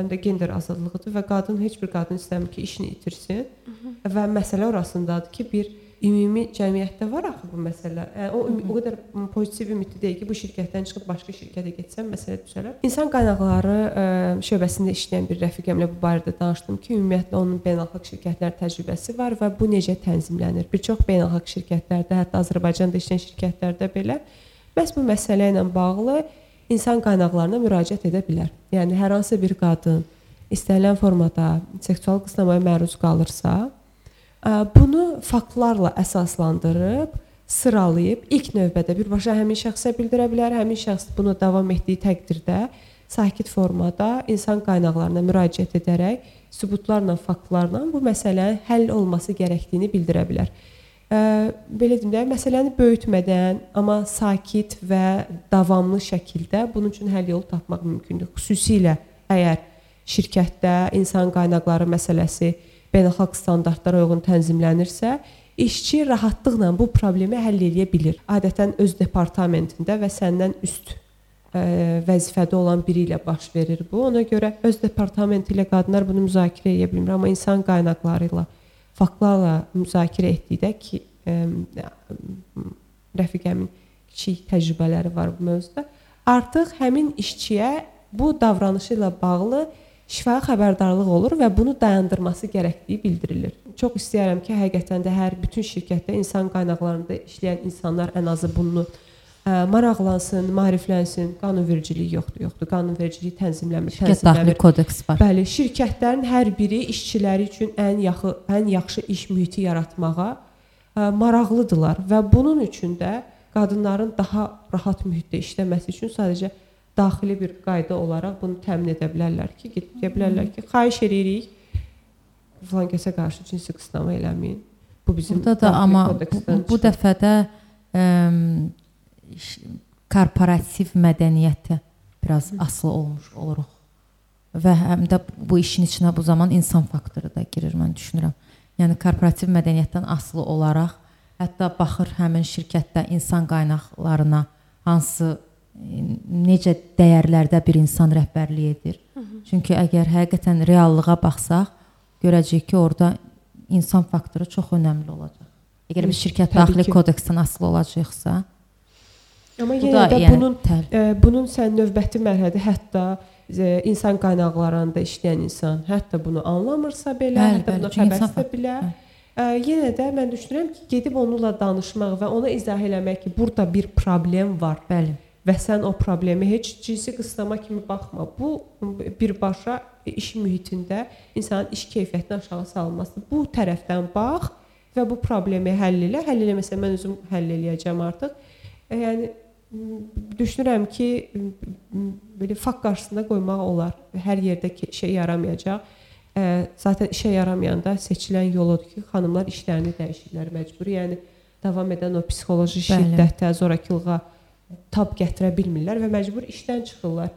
həm də gender azadlığıdır və qadın heç bir qadın istəmir ki, işini itirsin. Və məsələ orasındadır ki, bir ümumi cəmiyyətdə var axı bu məsələ. Yəni, o ümumi- o qədər pozitiv ümidli deyil ki, bu şirkətdən çıxıb başqa şirkətə getsəm məsələ düzələr. İnsan qaynaqları ə, şöbəsində işləyən bir rəfiqəmlə bu barədə danışdım ki, ümumiyyətlə onun beynəlxalq şirkətlər təcrübəsi var və bu necə tənzimlənir? Bir çox beynəlxalq şirkətlərdə, hətta Azərbaycanda işləyən şirkətlərdə belə məhz bu məsələ ilə bağlı insan qaynaqlarına müraciət edə bilər. Yəni hər hansı bir qadın istənilən formada seksual qısnamaya məruz qalırsa, bunu faktlarla əsaslandırıb, sıralayıb ilk növbədə birbaşa həmin şəxsə bildirə bilər. Həmin şəxs bunu davam etdiyi təqdirdə sakit formada insan qaynaqlarına müraciət edərək sübutlarla, faktlarla bu məsələnin həll olması gərəkdiyini bildirə bilər. Belə deyim də, məsələni böyütmədən, amma sakit və davamlı şəkildə bunun üçün həll yolu tapmaq mümkündür. Xüsusilə əgər şirkətdə insan qaynaqları məsələsi beynəlxalq standartlara uyğun tənzimlənirsə, işçi rahatlıqla bu problemi həll edə bilər. Adətən öz departamentində və səndən üst ə, vəzifədə olan biri ilə baş verir bu. Ona görə öz departamenti ilə qadınlar bunu müzakirə edə bilmir, amma insan qaynaqları ilə faktlarla müzakirə etdikdə ki, ə, rəfiqəmin kiçik təcrübələri var bu mövzuda. Artıq həmin işçiyə bu davranışı ilə bağlı şifahi xəbərdarlıq olur və bunu dayandırması gərəkdiyi bildirilir. Çox istəyirəm ki, həqiqətən də hər bütün şirkətdə insan qaynaqlarında işləyən insanlar ən azı bunu ə, maraqlansın, maariflənsin. Qanunvericilik yoxdur, yoxdur. Qanunvericilik tənzimlənmir, Şirkət daxili tənzimlənmir. kodeks var. Bəli, şirkətlərin hər biri işçiləri üçün ən yaxşı ən yaxşı iş mühiti yaratmağa ə, maraqlıdırlar və bunun üçün də qadınların daha rahat mühitdə işləməsi üçün sadəcə daxili bir qayda olaraq bunu təmin edə bilərlər ki, deyə bilərlər ki, xahiş edirik falan kəsə qarşı cinsi qısnama eləməyin. Bu bizim Burada da daxili amma bu, bu dəfədə ə, korporativ mədəniyyətə biraz asılı olmuş oluruq. Və həm də bu işin içinə bu zaman insan faktoru da girir mən düşünürəm. Yəni korporativ mədəniyyətdən asılı olaraq hətta baxır həmin şirkətdə insan qaynaqlarına hansı e, necə dəyərlərdə bir insan rəhbərlik edir. Çünki əgər həqiqətən reallığa baxsaq, görəcəyik ki, orada insan faktoru çox önəmli olacaq. Əgər bir şirkət Təbii daxili ki. kodeksdən asılı olacaqsa, Amma yenə da də yəni bunun təl- e, bunun sən növbəti mərhələdə hətta e, insan qaynaqlarında işləyən insan hətta bunu anlamırsa belə, Bəli, hətta bəli, buna xəbərsə fa- belə e, yenə də mən düşünürəm ki, gedib onunla danışmaq və ona izah eləmək ki, burada bir problem var Bəli. və sən o problemi heç cinsi qısıtlama kimi baxma. Bu birbaşa iş mühitində insanın iş keyfiyyətini aşağı salması. Bu tərəfdən bax və bu problemi həll elə. Həll eləməsə mən özüm həll eləyəcəm artıq. E, Yəni düşünürəm ki, belə fakt qarşısında qoymaq olar. Hər yerdə işə yaramayacaq. E, zaten işə yaramayanda seçilən yol odur ki, xanımlar işlərini dəyişirlər məcburi. Yəni davam edən o psixoloji Bəli. şiddətə, zorakılığa tab gətirə bilmirlər və məcbur işdən çıxırlar.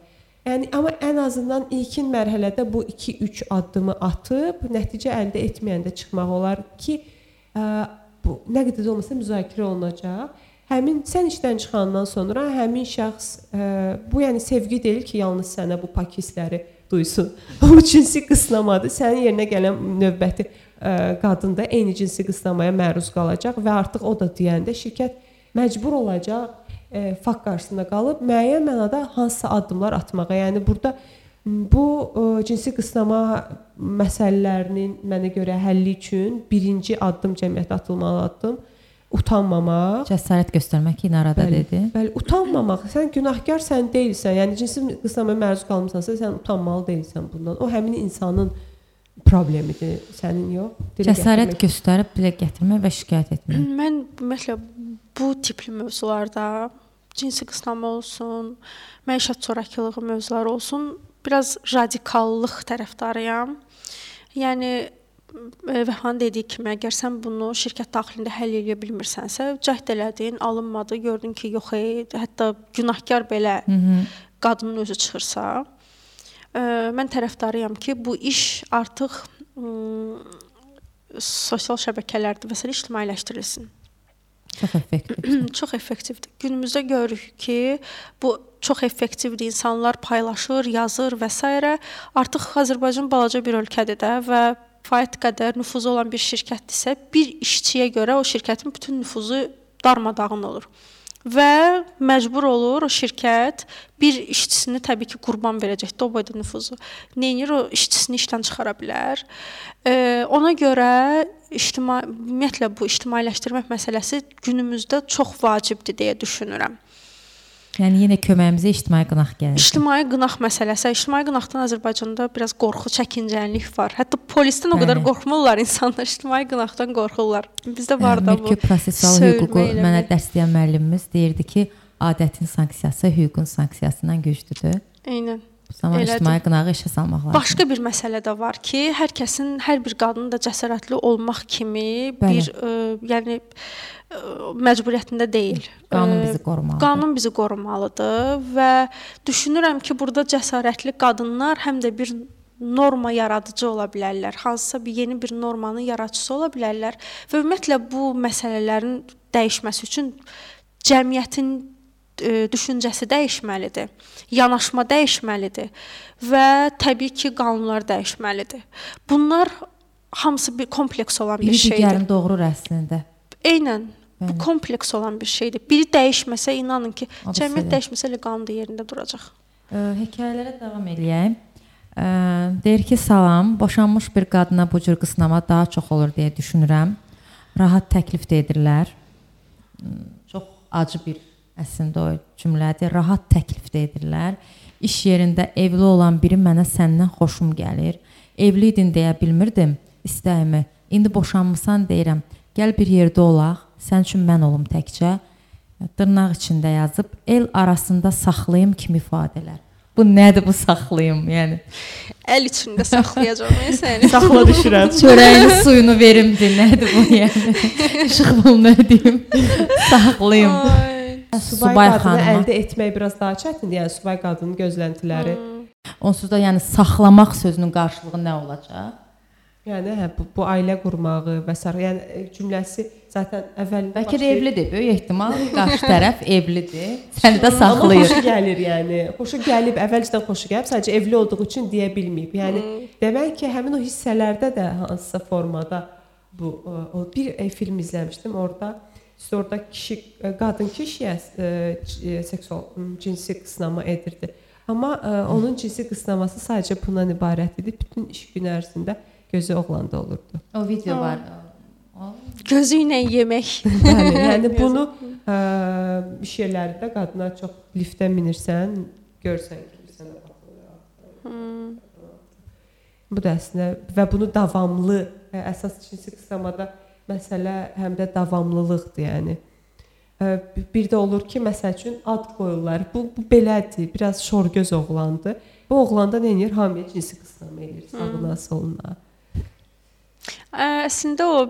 Yəni amma ən azından ilkin mərhələdə bu 2-3 addımı atıb nəticə əldə etməyəndə çıxmaq olar ki, ə, bu nə qədər də olmasa müzakirə olunacaq. Həmin sən işdən çıxandan sonra həmin şəxs ə, bu yəni sevgi deyil ki, yalnız sənə bu pak hissləri duysun. O cinsi qısnamadır. Sənin yerinə gələn növbəti ə, qadın da eyni cinsi qısnamaya məruz qalacaq və artıq o da deyəndə şirkət məcbur olacaq e, fakt qarşısında qalıb müəyyən mənada hansısa addımlar atmağa. Yəni burada bu e, cinsi qısnama məsələlərinin mənə görə həlli üçün birinci addım cəmiyyətə atılmalı addım utanmamaq. Cəsarət göstərmək yine arada Bəli. dedi. Bəli, utanmamaq. Sən günahkar sən deyilsən. Yəni cinsi qısnamaya məruz qalmısansa, sən utanmalı deyilsən bundan. O həmin insanın problemidir, sənin yox. Cəsarət gətirmək. göstərib dilə gətirmək və şikayət etmək. Mən ümumiyyətlə bu tipli mövzularda cinsi qısnama olsun, məişət zorakılığı mövzuları olsun, biraz radikallıq tərəfdarıyam. Yəni e, Vəhan dediyi kimi, əgər sən bunu şirkət daxilində həll edə bilmirsənsə, cəhd elədin, alınmadı, gördün ki, yox, ey, hətta günahkar belə Hı -hı. qadının özü çıxırsa, ə, mən tərəfdarıyam ki, bu iş artıq ə, sosial şəbəkələrdə və sair ictimailəşdirilsin. Çox effektiv. çox effektivdir. Günümüzdə görürük ki, bu çox effektivdir. İnsanlar paylaşır, yazır və s. Artıq Azərbaycan balaca bir ölkədir də və faiz qədər nüfuzu olan bir şirkətdirsə, bir işçiyə görə o şirkətin bütün nüfuzu darmadağın olur. Və məcbur olur o şirkət bir işçisini təbii ki, qurban verəcəkdir o boyda nüfuzu. Neynir o işçisini işdən çıxara bilər. E, ona görə ictimai ümumiyyətlə bu ictimailəşdirmək məsələsi günümüzdə çox vacibdir deyə düşünürəm. Yəni yenə köməyimizə ictimai qınaq gəlir. İctimai qınaq məsələsi, ictimai qınaqdan Azərbaycanda biraz qorxu, çəkincənlik var. Hətta polisdən o qədər qorxmurlar insanlar, ictimai qınaqdan qorxurlar. Bizdə var da bu. Mülki prosessual hüququ mənə dərs deyən müəllimimiz deyirdi ki, adətin sanksiyası hüququn sanksiyasından güclüdür. Eynən. Zaman Elədir. ictimai qınağı işə salmaq lazımdır. Başqa bir məsələ də var ki, hər kəsin, hər bir qadının da cəsarətli olmaq kimi Bəli. bir ə, yəni ə, məcburiyyətində deyil. Qanun Ə, bizi qorumalıdır. Qanun bizi qorumalıdır və düşünürəm ki, burada cəsarətli qadınlar həm də bir norma yaradıcı ola bilərlər. Hansısa bir yeni bir normanın yaradıcısı ola bilərlər və ümumiyyətlə bu məsələlərin dəyişməsi üçün cəmiyyətin e, düşüncəsi dəyişməlidir. Yanaşma dəyişməlidir və təbii ki, qanunlar dəyişməlidir. Bunlar hamısı bir kompleks olan bir Biri şeydir. digərini doğurur əslində. Eynən bu kompleks olan bir şeydir. Biri dəyişməsə inanın ki, O cəmiyyət dəyişməsə elə qanun da yerində duracaq. Ə, hekayələrə davam eləyək. Ə, deyir ki, salam, boşanmış bir qadına bu cür qısnama daha çox olur deyə düşünürəm. Rahat təklif də edirlər. Çox acı bir əslində o cümlədir. Rahat təklif də edirlər. İş yerində evli olan biri mənə səndən xoşum gəlir. Evli idin deyə bilmirdim istəyimi. İndi boşanmısan deyirəm. Gəl bir yerdə olaq. Sən üçün mən olum təkcə. Dırnaq içində yazıb el arasında saxlayım kimi ifadələr. Bu nədir bu saxlayım? Yəni Əl içində saxlayacağam mən səni. Saxla düşürəm. çörəyin suyunu verimdi. Nədir bu yəni? Işıqbul nə deyim? Saxlayım. Ay. Subay, Subay qadını xanıma. əldə etmək biraz daha çətindir. Yəni subay qadının gözləntiləri. Onsuz da yəni saxlamaq sözünün qarşılığı nə olacaq? Yəni hə bu, bu ailə qurmağı və s. yəni e, cümləsi zaten əvvəlində Bəlkə də başlayır. evlidir. Böyük ehtimal qarşı tərəf evlidir. Səni də Amma saxlayır. xoşu gəlir yəni. Xoşu gəlib, əvvəlcədən xoşu gəlib, sadəcə evli olduğu üçün deyə bilməyib. Yəni demək ki, həmin o hissələrdə də hansısa formada bu o, o bir e, film izləmişdim. Orada İşte orada kişi e, qadın kişiyə e, c- seksual cinsi qısnama edirdi. Amma e, onun cinsi qısnaması sadəcə bundan ibarət idi. Bütün iş gün ərzində gözü oğlanda olurdu. O video var. O Gözü ilə yemək. Bəli, yəni bunu ə, iş yerlərində qadına çox liftə minirsən, görsən ki, sənə baxırlar. Bu da əslində və bunu davamlı ə, əsas cinsi qısmada məsələ həm də davamlılıqdır, yəni. Bir də olur ki, məsəl üçün ad qoyurlar. Bu, bu belədir, biraz şorgöz oğlandı. Bu oğlanda nə edir? Hamıya cinsi qısnama edir, sağına, soluna. Əslində o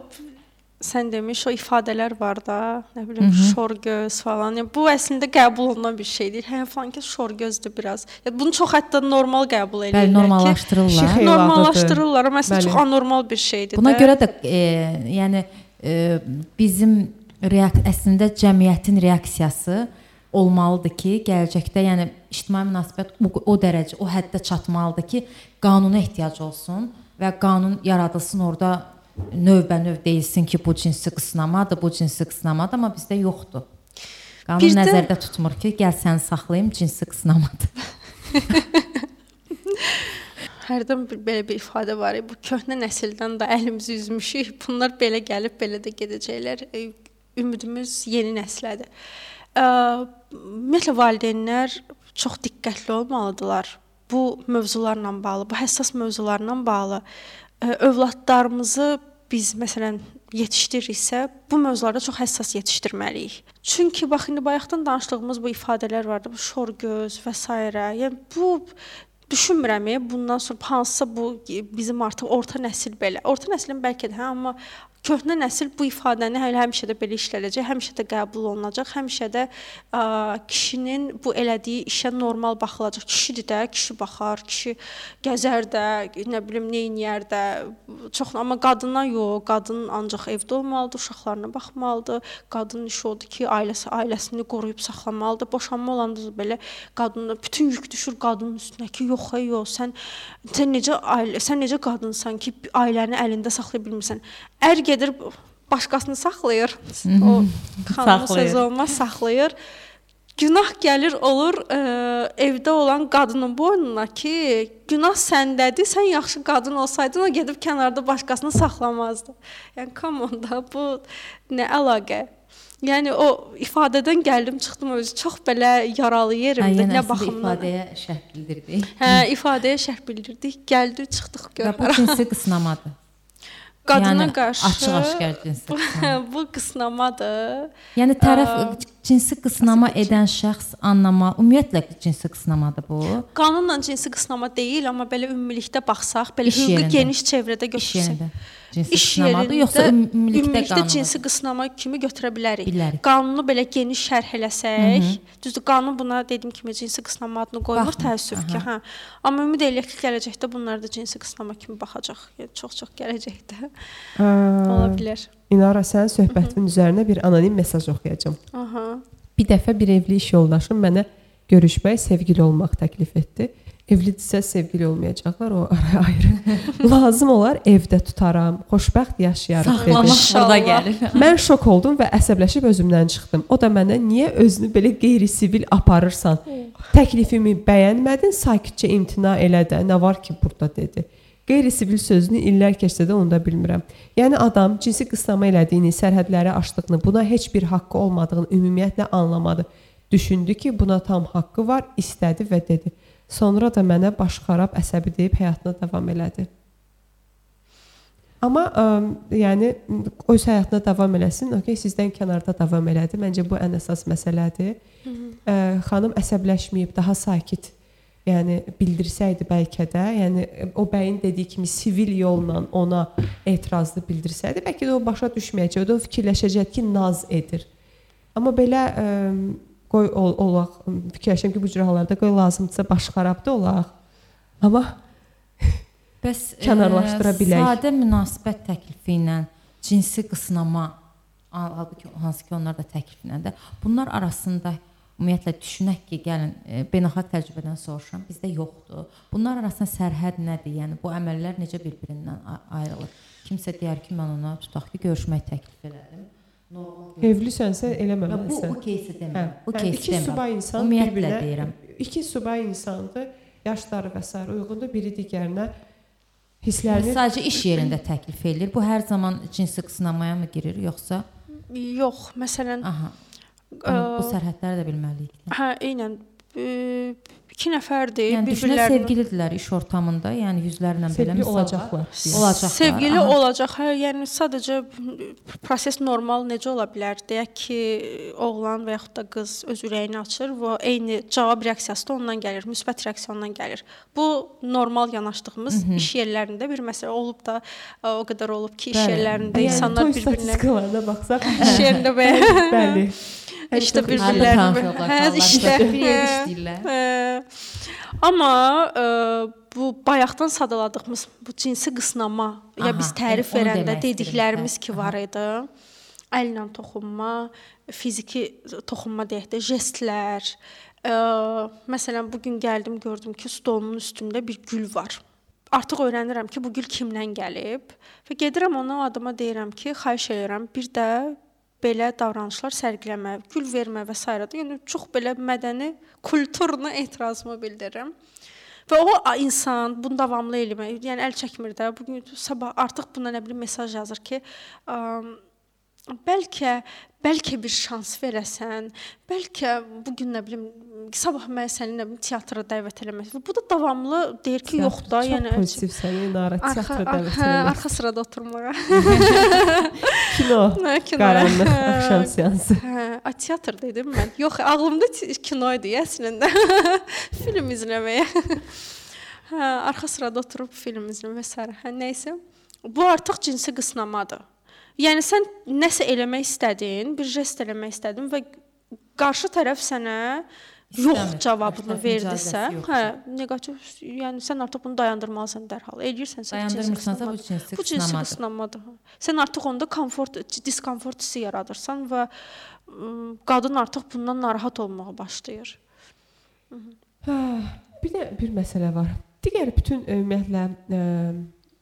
sən demiş o ifadələr var da, nə bilim, Mhm. şor göz falan. Yəni bu əslində qəbul olunan bir şeydir. Hə, falan ki, şor gözdür biraz. Yəni bunu çox hətta normal qəbul edirlər Bəli, ki, normallaşdırırlar. şıx- normallaşdırırlar, amma əslində Bəli. çox anormal bir şeydir Buna də. görə də e, yəni e, bizim reak əslində cəmiyyətin reaksiyası olmalıdır ki, gələcəkdə yəni ictimai münasibət o, o dərəcə, o həddə çatmalıdır ki, qanuna ehtiyac olsun və qanun yaradılsın orada növbə-növ deyilsin ki, bu cinsi qısnamadır, bu cinsi qısnamadır, amma bizdə yoxdur. Qanun Bir də- nəzərdə tutmur ki, gəl səni saxlayım, cinsi qısnamadır. Hərdən bir belə bir ifadə var. Bu köhnə nəsildən də əlimizi üzmüşük. Bunlar belə gəlib, belə də gedəcəklər. E, Ümidimiz yeni nəslədir. Ə, Ümumiyyətlə valideynlər çox diqqətli olmalıdılar. Bu mövzularla bağlı, bu həssas mövzularla bağlı övladlarımızı biz məsələn yetişdiririksə, bu mövzularda çox həssas yetişdirməliyik. Çünki bax indi bayaqdan danışdığımız bu ifadələr var da, bu şor göz və s. Yəni bu düşünmürəm e, bundan sonra hansısa bu bizim artıq orta nəsil belə. Orta nəslin bəlkə də hə, amma köhnə nəsil bu ifadəni həmişə də belə işlədəcək, həmişə də qəbul olunacaq, həmişə də ə, kişinin bu elədiyi işə normal baxılacaq. Kişidir də, kişi baxar, kişi gəzər də, nə bilim, edər də. Çox amma qadına yox, qadın ancaq evdə olmalıdır, uşaqlarına baxmalıdır. Qadının işi odur ki, ailəsi ailəsini qoruyub saxlamalıdır. Boşanma olanda da belə qadına bütün yük düşür qadının üstünə ki, yox, yox, sən sən necə ailə, sən necə qadınsan ki, ailəni əlində saxlaya bilmirsən. Ər gedir başqasını saxlayır. O xanımın sözü olmaz, saxlayır. Günah gəlir olur ə, evdə olan qadının boynuna ki, günah səndədir. Sən yaxşı qadın olsaydın, o gedib kənarda başqasını saxlamazdı. Yəni come on da bu nə əlaqə? Yəni o ifadədən gəldim, çıxdım özü çox belə yaralı yerimdə, Yəni nə baxımdan. ifadəyə şərh bildirdik. Hə, ifadəyə şərh bildirdik, gəldik, çıxdıq Və bu cinsi qısnamadır. Qadına yəni, qarşı açıq-aşkar cinsi bu qısnamadır. Yəni tərəf Aa, cinsi qısnama edən şəxs anlama, ümumiyyətlə cinsi qısnamadır bu. Qanunla cinsi qısnama deyil, amma belə ümumilikdə baxsaq, belə hüquqi geniş çevrədə götürsək, cinsi iş qısnamadır, yoxsa ümumilikdə ümumilikdə qanundur? cinsi qısnama kimi götürə bilərik. Bilərik. Qanunu belə geniş şərh eləsək, düzdür, qanun buna dediyim kimi cinsi qısnama adını qoymur təəssüf ki, hə. Amma ümid eləyək ki, gələcəkdə bunlar da cinsi qısnama kimi baxacaq. Yəni çox-çox gələcəkdə ola bilər. İnara sənin söhbətinin üzərinə bir anonim mesaj oxuyacağam. Aha. Bir dəfə bir evli iş yoldaşım mənə görüşmək, sevgili olmaq təklif etdi. Evlidirsə sevgili olmayacaqlar, o ara ayrı. Lazım olar evdə tutaram, xoşbəxt yaşayarıq dedi. İnşallah. gəlir. Mən şok oldum və əsəbləşib özümdən çıxdım. O da mənə niyə özünü belə qeyri-sivil aparırsan? Təklifimi bəyənmədin, sakitcə imtina elə də. Nə var ki burada dedi. Qeyri-sivil sözünü illər keçsə də onu da bilmirəm. Yəni adam cinsi qısnama elədiyini, sərhədləri aşdığını, buna heç bir haqqı olmadığını ümumiyyətlə anlamadı. Düşündü ki, buna tam haqqı var, istədi və dedi. Sonra da mənə baş xarab əsəbi deyib həyatına davam elədi. Amma ə, yəni öz həyatına davam eləsin. Okay, sizdən kənarda davam elədi. Məncə bu ən əsas məsələdir. Ə, xanım əsəbləşməyib, daha sakit yəni bildirsəydi bəlkə də, yəni o bəyin dediyi kimi sivil yolla ona etirazlı bildirsəydi, bəlkə də o başa düşməyəcəkdi. O fikirləşəcəkdi ki, naz edir. Amma belə ə, qoy ol, olaq fikirləşirəm ki, bu cür hallarda qoy lazımdırsa baş xarab da olaq. Amma Bəs Kənarlaşdıra bilək. Sadə münasibət təklifi ilə cinsi qısnama halbuki hansı ki onlar da təkliflə də bunlar arasında ümumiyyətlə düşünək ki, gəlin e, beynəlxalq təcrübədən soruşuram, bizdə yoxdur. Bunlar arasında sərhəd nədir? Yəni bu əməllər necə bir-birindən a- ayrılır? Kimsə deyər ki, mən ona tutaq ki, görüşmək təklif edirəm normal. Evlisənsə Bu eləməməlisən. bu кейsi Hə, demirəm. Bu hə, кейsi iki demirəm. subay insan Ümumiyyətlə bir-birinə deyirəm. iki subay insandır. Yaşları və s. uyğundur biri digərinə hisslərini Sadəcə iş yerində təklif edilir. Bu hər zaman cinsi qısnamaya mı girir, yoxsa Yox, məsələn, aha. ə, Amma bu sərhədləri də bilməliyik. hə, eynən ə, iki nəfərdir, Yəni bir-birlərinə sevgilidirlər iş ortamında, yəni yüzlərlə belə olacaqlar. Olacaqlar. Sevgili aha. olacaq. Hə, yəni sadəcə proses normal necə ola bilər? Deyək ki, oğlan və yaxud da qız öz ürəyini açır və eyni cavab reaksiyası da ondan gəlir, müsbət reaksiya ondan gəlir. Bu normal yanaşdığımız Hı -hı. iş yerlərində bir məsələ olub da ə, o qədər olub ki, iş Bəli. yerlərində Yəni insanlar toy bir-birinə statistikalarına baxsaq, iş yerində və bəli. İşte bir-birlərini- Hə, işte, işte bir yerdə hə. işləyirlər. Amma ə, bu bayaqdan sadaladığımız bu cinsi qısnama ya Aha, biz tərif verəndə dediklərimiz ki var idi. Əllə toxunma, fiziki toxunma deyək də, jestlər. Ə, məsələn bu gün gəldim, gördüm ki, stolumun üstündə bir gül var. Artıq öyrənirəm ki, bu gül kimdən gəlib və gedirəm ona o adama deyirəm ki, xahiş edirəm bir də belə davranışlar sərgiləmə, gül vermə və s. Yəni çox belə mədəni, kulturuna etirazımı bildirirəm. Və o insan bunu davamlı eləmək, yəni əl çəkmir də. Bu gün sabah artıq buna nə bilim mesaj yazır ki, ə, bəlkə bəlkə bir şans verəsən, bəlkə bu gün nə bilim sabah mən səni nə bilim teatra dəvət eləmək. Bu da davamlı deyir ki, yox da, yəni pozitiv səni arxa, teatra dəvət hə, etmək. arxa sırada oturmağa. Kino, Hə, kino. qaranlıq Hə. axşam seansı. Hə, a teatr dedim mən. Yox, ağlımda kino idi əslində. film izləməyə. hə, arxa sırada oturub film izləmə və s. Hə, nəysə. Bu artıq cinsi qısnamadır. Yəni sən nəsə eləmək istədin, bir jest eləmək istədin və qarşı tərəf sənə yox cavabını verdisə, hə, neqativ, yəni sən artıq bunu dayandırmalısan dərhal. Eləyirsənsə Dayandırmırsansa bu cinsi bu cinsi qısnamadır. Sən artıq onda komfort, diskomfort hissi yaradırsan və ım, qadın artıq bundan narahat olmağa başlayır. Hə, bir də bir məsələ var. Digər bütün ümumiyyətlə ə,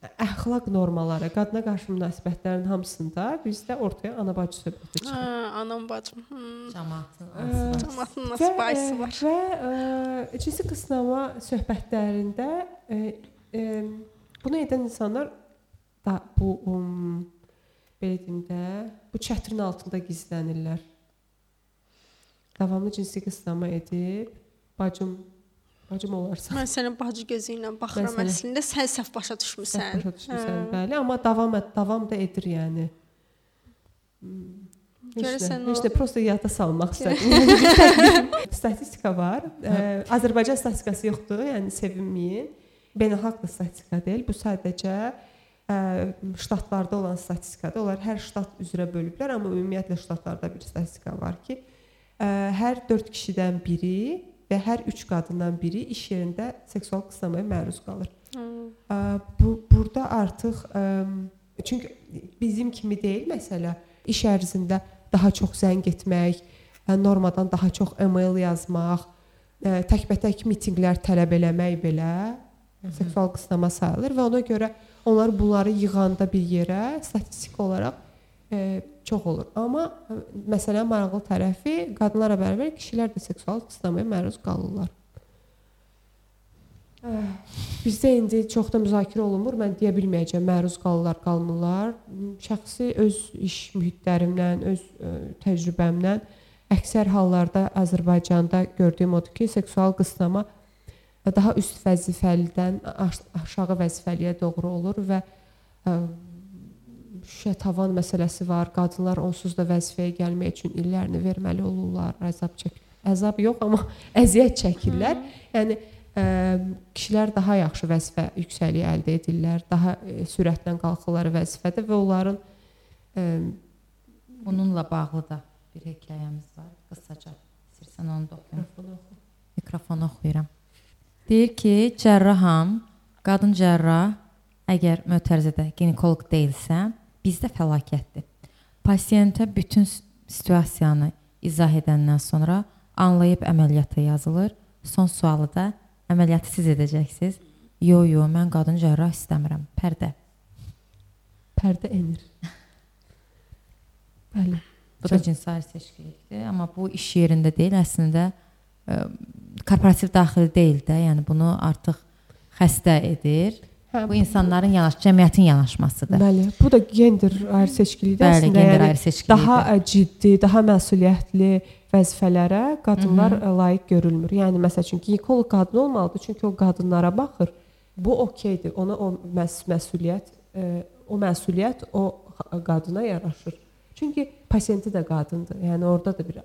əxlaq normaları, qadına qarşı münasibətlərin hamısında bizdə ortaya ana-bacı söhbəti Hə, çıxır. anam bacım. Hmm. Cəmaatın Ə, arasında. Cəmaatın nasıl bayısı var. Və ə, cinsi qısnama söhbətlərində ə, ə, bunu edən insanlar da bu um, belə deyim də, bu çətrin altında gizlənirlər. Davamlı cinsi qısnama edib bacım bacım olarsan. Mən sənin bacı gözü ilə baxıram Məsələn. əslində sən səhv başa düşmüsən. Sən başa düşmüsən, Hə. bəli, amma davam et, davam da edir yəni. Hmm, Görəsən o- nə, prosta yada salmaq istədim. Yəni statistika var. Ə, Azərbaycan statistikası yoxdur, yəni sevinməyin. Beynəlxalq da statistika deyil. Bu sadəcə ə, ştatlarda olan statistikadır. Onlar hər ştat üzrə bölüblər, amma ümumiyyətlə ştatlarda bir statistika var ki, ə, hər 4 kişidən biri və hər 3 qadından biri iş yerində seksual qısnamaya məruz qalır. Hmm. Bu burada artıq çünki bizim kimi deyil məsələ iş ərzində daha çox zəng etmək, normadan daha çox e-mail yazmaq, təkbətək mitinqlər tələb eləmək belə seksual qısnama sayılır və ona görə onlar bunları yığanda bir yerə statistik olaraq ə, çox olur. Amma ə, məsələnin maraqlı tərəfi qadınlara bərabər kişilər də seksual qısnamaya məruz qalırlar. Ə, Bizdə indi çox da müzakirə olunmur. Mən deyə bilməyəcəm məruz qalırlar, qalmırlar. Şəxsi öz iş mühitlərimdən, öz ə, təcrübəmdən əksər hallarda Azərbaycanda gördüyüm odur ki, seksual qısnama daha üst vəzifəlidən aş- aşağı vəzifəliyə doğru olur və ə, şüşə tavan məsələsi var. Qadınlar onsuz da vəzifəyə gəlmək üçün illərini verməli olurlar, əzab çək. Əzab yox, amma əziyyət çəkirlər. Yəni ə, kişilər daha yaxşı vəzifə yüksəliyi əldə edirlər, daha ə, sürətlə qalxırlar vəzifədə və onların ə, Bununla bağlı da bir hekayəmiz var. Qısaca istərsən onu da oxuyum. Mikrofonu oxuyuram. Deyir ki, cərraham, qadın cərrah əgər mötərizədə ginekoloq deyilsə, bizdə fəlakətdir. Pasiyentə bütün situasiyanı izah edəndən sonra anlayıb əməliyyata yazılır. Son sualı da əməliyyatı siz edəcəksiniz. Yo, yo, mən qadın cərrah istəmirəm. Pərdə. pərdə enir. Bəli. Bu da cinsi seçkilikdir, amma bu iş yerində deyil, əslində ə, korporativ daxili deyil də, yəni bunu artıq xəstə edir. Hə, Bu insanların yanaş, cəmiyyətin yanaşmasıdır. Bəli, bu da gender ayrı seçkiliyidir Bəli, əslində. gender yəni ayrı seçkilikdir. daha ciddi, daha məsuliyyətli vəzifələrə qadınlar ə, layiq görülmür. Yəni məsəl üçün ginekoloq qadın olmalıdır, çünki o qadınlara baxır. Bu okeydir. Ona o məs məsuliyyət, ə, o məsuliyyət o qadına yaraşır. Çünki pasiyenti də qadındır. Yəni orada da bir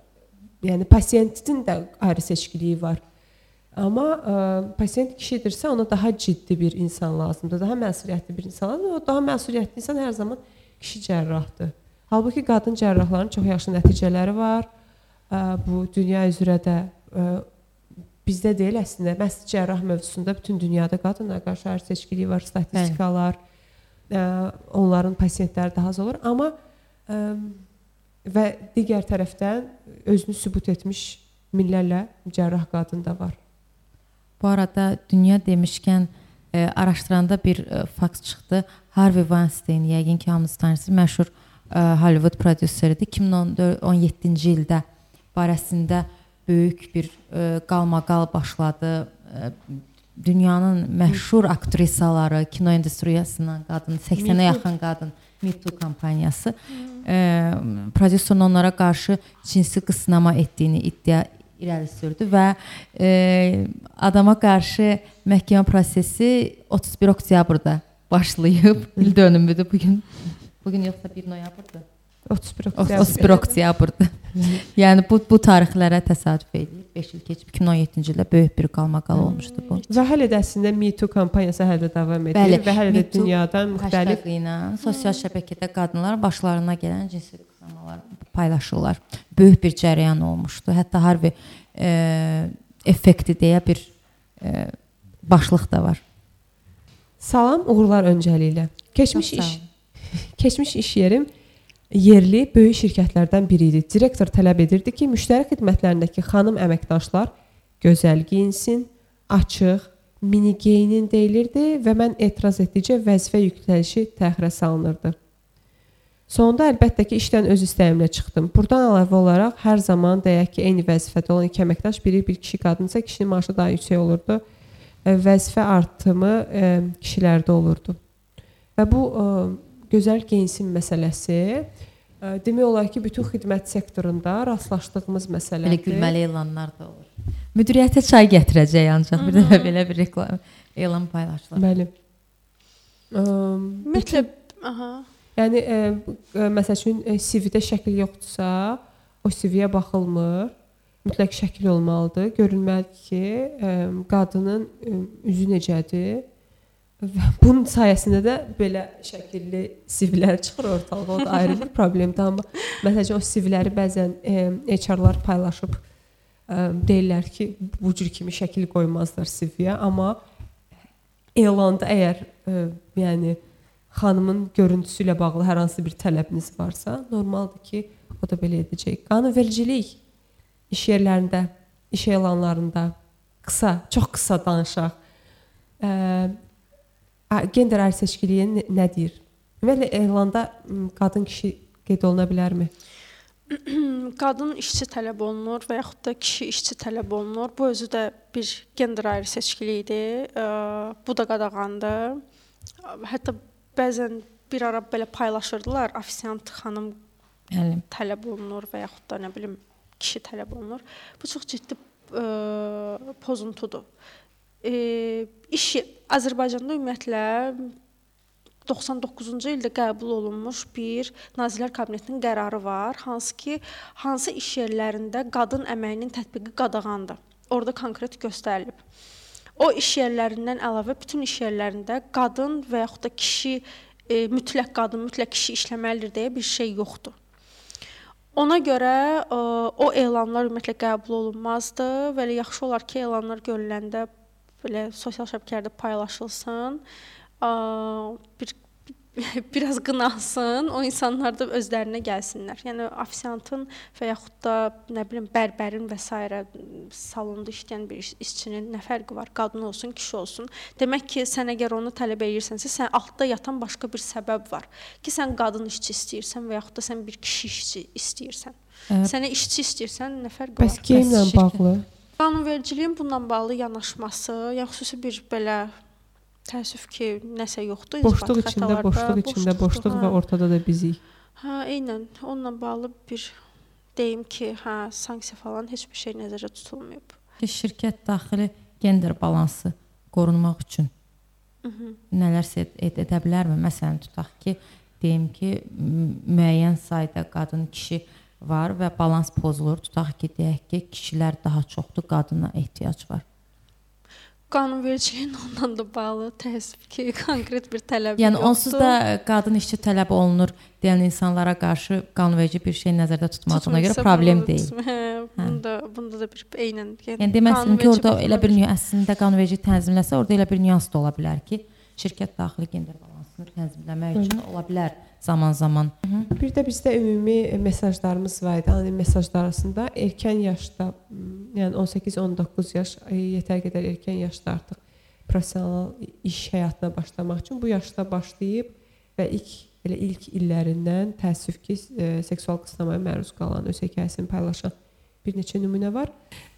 yəni pasiyentin də ayrı seçkiliyi var. Amma ə, pasiyent kişidirsə ona daha ciddi bir insan lazımdır, daha məsuliyyətli bir insan lazımdır. O daha məsuliyyətli insan hər zaman kişi cərrahdır. Halbuki qadın cərrahların çox yaxşı nəticələri var. Ə, bu dünya üzrə də ə, bizdə deyil əslində. Məhz cərrah mövzusunda bütün dünyada qadınlara qarşı ayrı seçkiliyi var, statistikalar. Ə, onların pasiyentləri daha az olur, amma ə, və digər tərəfdən özünü sübut etmiş minlərlə cərrah qadın da var. Bu arada dünya demişkən e, araşdıranda bir e, fakt çıxdı. Harvey Weinstein, yəqin ki hamınız tanıyırsınız, məşhur e, Hollywood prodüseridir. 2017-ci ildə barəsində böyük bir e, qalmaqal başladı. E, dünyanın məşhur aktrisaları, kino industriyasından qadın, 80-ə Me Too. yaxın qadın Me Too kampaniyası e, prodüserin onlara qarşı cinsi qısnama etdiyini iddia irəli sürdü və e, adama qarşı məhkəmə prosesi 31 oktyabrda başlayıb. İl dönümüdür bu gün. Bu gün yoxsa 1 noyabrdır? 31 O- oktyabr. 31 oktyabrdır. yəni bu bu tarixlərə təsadüf edir. 5 il keçib 2017-ci ildə böyük bir qalmaqal olmuşdu bu. Və hələ də əslində Me Too kampaniyası hələ də davam edir Bəli, və hələ də Too dünyadan müxtəlif sosial şəbəkədə qadınlar başlarına gələn cinsi qısnamalar paylaşırlar. Böyük bir cərəyan olmuşdu. Hətta Harvey e, effekti deyə bir e, başlıq da var. salam uğurlar öncəliklə. Keçmiş iş keçmiş iş yerim yerli böyük şirkətlərdən biri idi. Direktor tələb edirdi ki, müştəri xidmətlərindəki xanım əməkdaşlar gözəl geyinsin, açıq, mini geyinin deyilirdi və mən etiraz etdikcə vəzifə yüklənişi təxirə salınırdı. Sonda əlbəttə ki, işdən öz istəyimlə çıxdım. Burdan əlavə olaraq hər zaman deyək ki, eyni vəzifədə olan iki əməkdaş biri bir kişi qadınsa kişinin maaşı daha yüksək olurdu. E, Vəzifə artımı e, kişilərdə olurdu. Və bu e, gözəl geyinsin məsələsi e, demək olar ki, bütün xidmət sektorunda rastlaşdığımız Belə məsələdir. gülməli elanlar da olur. Müdiriyyətə çay gətirəcək ancaq bir dəfə belə bir reklam elan paylaşılır. Bəli. Ümumiyyətlə, aha. Yəni e, e, məsəl üçün e, CV-də şəkil yoxdursa, o CV-yə baxılmır. Mütləq şəkil olmalıdır. Görülməlidir ki, e, qadının e, üzü necədir. Və bunun sayəsində də belə şəkilli CV-lər çıxır ortalığa. O da ayrı bir problemdir, amma məsələn o CV-ləri bəzən HR-lar paylaşıb e, deyirlər ki, bu cür kimi şəkil qoymazlar CV-yə, amma elanda əgər e, yəni xanımın görüntüsü ilə bağlı hər hansı bir tələbiniz varsa, normaldır ki, o da belə edəcək. Qanunvericilik iş yerlərində, iş elanlarında qısa, çox qısa danışaq. Ə, gender ayrı seçkiliyi nə, nə deyir? Ümumiyyətlə elanda qadın kişi qeyd oluna bilərmi? Qadın işçi tələb olunur və yaxud da kişi işçi tələb olunur. Bu özü də bir gender ayrı seçkiliyidir. Bu da qadağandır. Hətta bəzən bir ara belə paylaşırdılar, ofisiant xanım Yəni tələb olunur və yaxud da nə bilim kişi tələb olunur. Bu çox ciddi ə, pozuntudur. E, iş Azərbaycanda ümumiyyətlə 99-cu ildə qəbul olunmuş bir Nazirlər Kabinetinin qərarı var, hansı ki, hansı iş yerlərində qadın əməyinin tətbiqi qadağandır. Orada konkret göstərilib. O iş yerlərindən əlavə bütün iş yerlərində qadın və yaxud da kişi e, mütləq qadın, mütləq kişi işləməlidir deyə bir şey yoxdur. Ona görə ə, o elanlar ümumiyyətlə qəbul olunmazdı və yaxşı olar ki, elanlar görüləndə belə sosial şəbəkələrdə paylaşılsın. Ə, bir biraz qınansın, o insanlar da özlərinə gəlsinlər. Yəni ofisiantın və yaxud da nə bilim bərbərin və s. salonda işləyən bir iş, işçinin nə fərqi var? Qadın olsun, kişi olsun. Demək ki, sən əgər onu tələb edirsənsə, sən altda yatan başqa bir səbəb var ki, sən qadın işçi istəyirsən və yaxud da sən bir kişi işçi istəyirsən. Evet. Sənə işçi istəyirsən, nə fərqi Bəs var? Bəs geyimlə bağlı? Qanunvericiliyin bununla bağlı yanaşması, yəni xüsusi bir belə Təəssüf ki, nəsə yoxdur. Boşluq içində, boşluq içində, boşluq hə. və ortada da bizik. Hə, eynən. Onunla bağlı bir deyim ki, hə, sanksiya falan heç bir şey nəzərdə tutulmayıb. Şirkət daxili gender balansı qorunmaq üçün Hı -hı. nələrsə ed edə bilərmi? Məsələn, tutaq ki, deyim ki, müəyyən sayda qadın, kişi var və balans pozulur. Tutaq ki, deyək ki, kişilər daha çoxdur, qadına ehtiyac var qanunvericiliyin ondan da bağlı təəssüf ki, konkret bir tələb yəni, yoxdur. Yəni onsuz da qadın işçi tələb olunur deyən insanlara qarşı qanunverici bir şey nəzərdə tutmadığına görə problem bunu, deyil. Hə, bunda hə. bunda da bir eynən. Yəni, yəni istəyirəm ki, orada elə bir əslində qanunverici tənzimləsə, orada elə bir nüans da ola bilər ki, şirkət daxili gender balansını tənzimləmək üçün ola bilər zaman-zaman. Bir də bizdə ümumi mesajlarımız var idi. Anonim mesajlar arasında erkən yaşda, yəni 18-19 yaş yetər qədər erkən yaşda artıq professional iş həyatına başlamaq üçün bu yaşda başlayıb və ilk elə ilk illərindən təəssüf ki, e, seksual qısnamaya məruz qalan, öz hekayəsini paylaşan bir neçə nümunə var.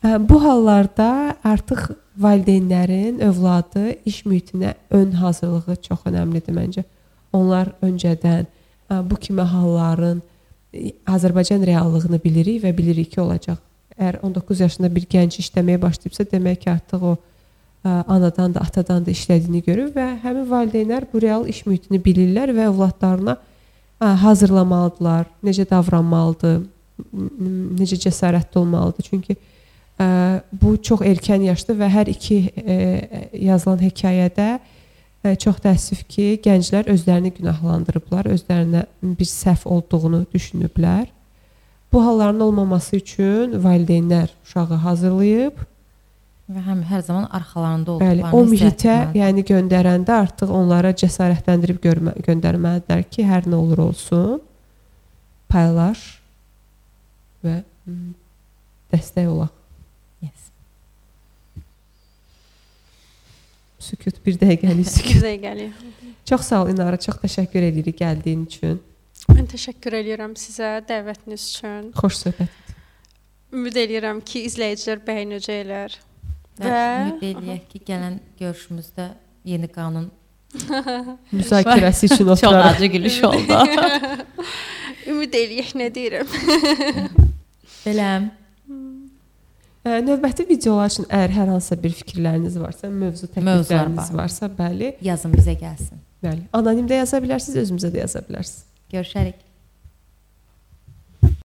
E, bu hallarda artıq valideynlərin övladı iş mühitinə ön hazırlığı çox əhəmilidir məncə. Onlar öncədən bu kimi halların Azərbaycan reallığını bilirik və bilirik ki, olacaq. Əgər 19 yaşında bir gənc işləməyə başlayıbsa, demək ki, artıq o anadan da, atadan da işlədiyini görür və həmin valideynlər bu real iş mühitini bilirlər və övladlarına hazırlamalıdırlar, necə davranmalıdır, necə cəsarətli olmalıdır. Çünki bu çox erkən yaşda və hər iki yazılan hekayədə çox təəssüf ki, gənclər özlərini günahlandırıblar, özlərinə bir səhv olduğunu düşünüblər. Bu halların olmaması üçün valideynlər uşağı hazırlayıb və həm hər zaman arxalarında olduqlarını Bəli, o mühitə, yəni göndərəndə artıq onlara cəsarətləndirib görmə, göndərməlidirlər ki, hər nə olur olsun, paylaş və dəstək olaq. Sükut bir dəqiqəlik sükut. bir dəqiqəlik. Çox sağ ol İnara, çox təşəkkür edirik gəldiyin üçün. Mən təşəkkür edirəm sizə dəvətiniz üçün. Xoş söhbət. Ümid edirəm ki, izləyicilər bəyənəcəklər. Və, və ümid eləyək ki, gələn görüşümüzdə yeni qanun müzakirəsi üçün oturarıq. Çox acı gülüş oldu. ümid eləyək nə deyirəm. Beləm. Növbəti videolar üçün əgər hər hansısa bir fikirləriniz varsa, mövzu təklifləriniz varsa, bəli, yazın bizə gəlsin. Bəli. Anonim də yaza bilərsiniz, özümüzə də yaza bilərsiniz. Görüşərik.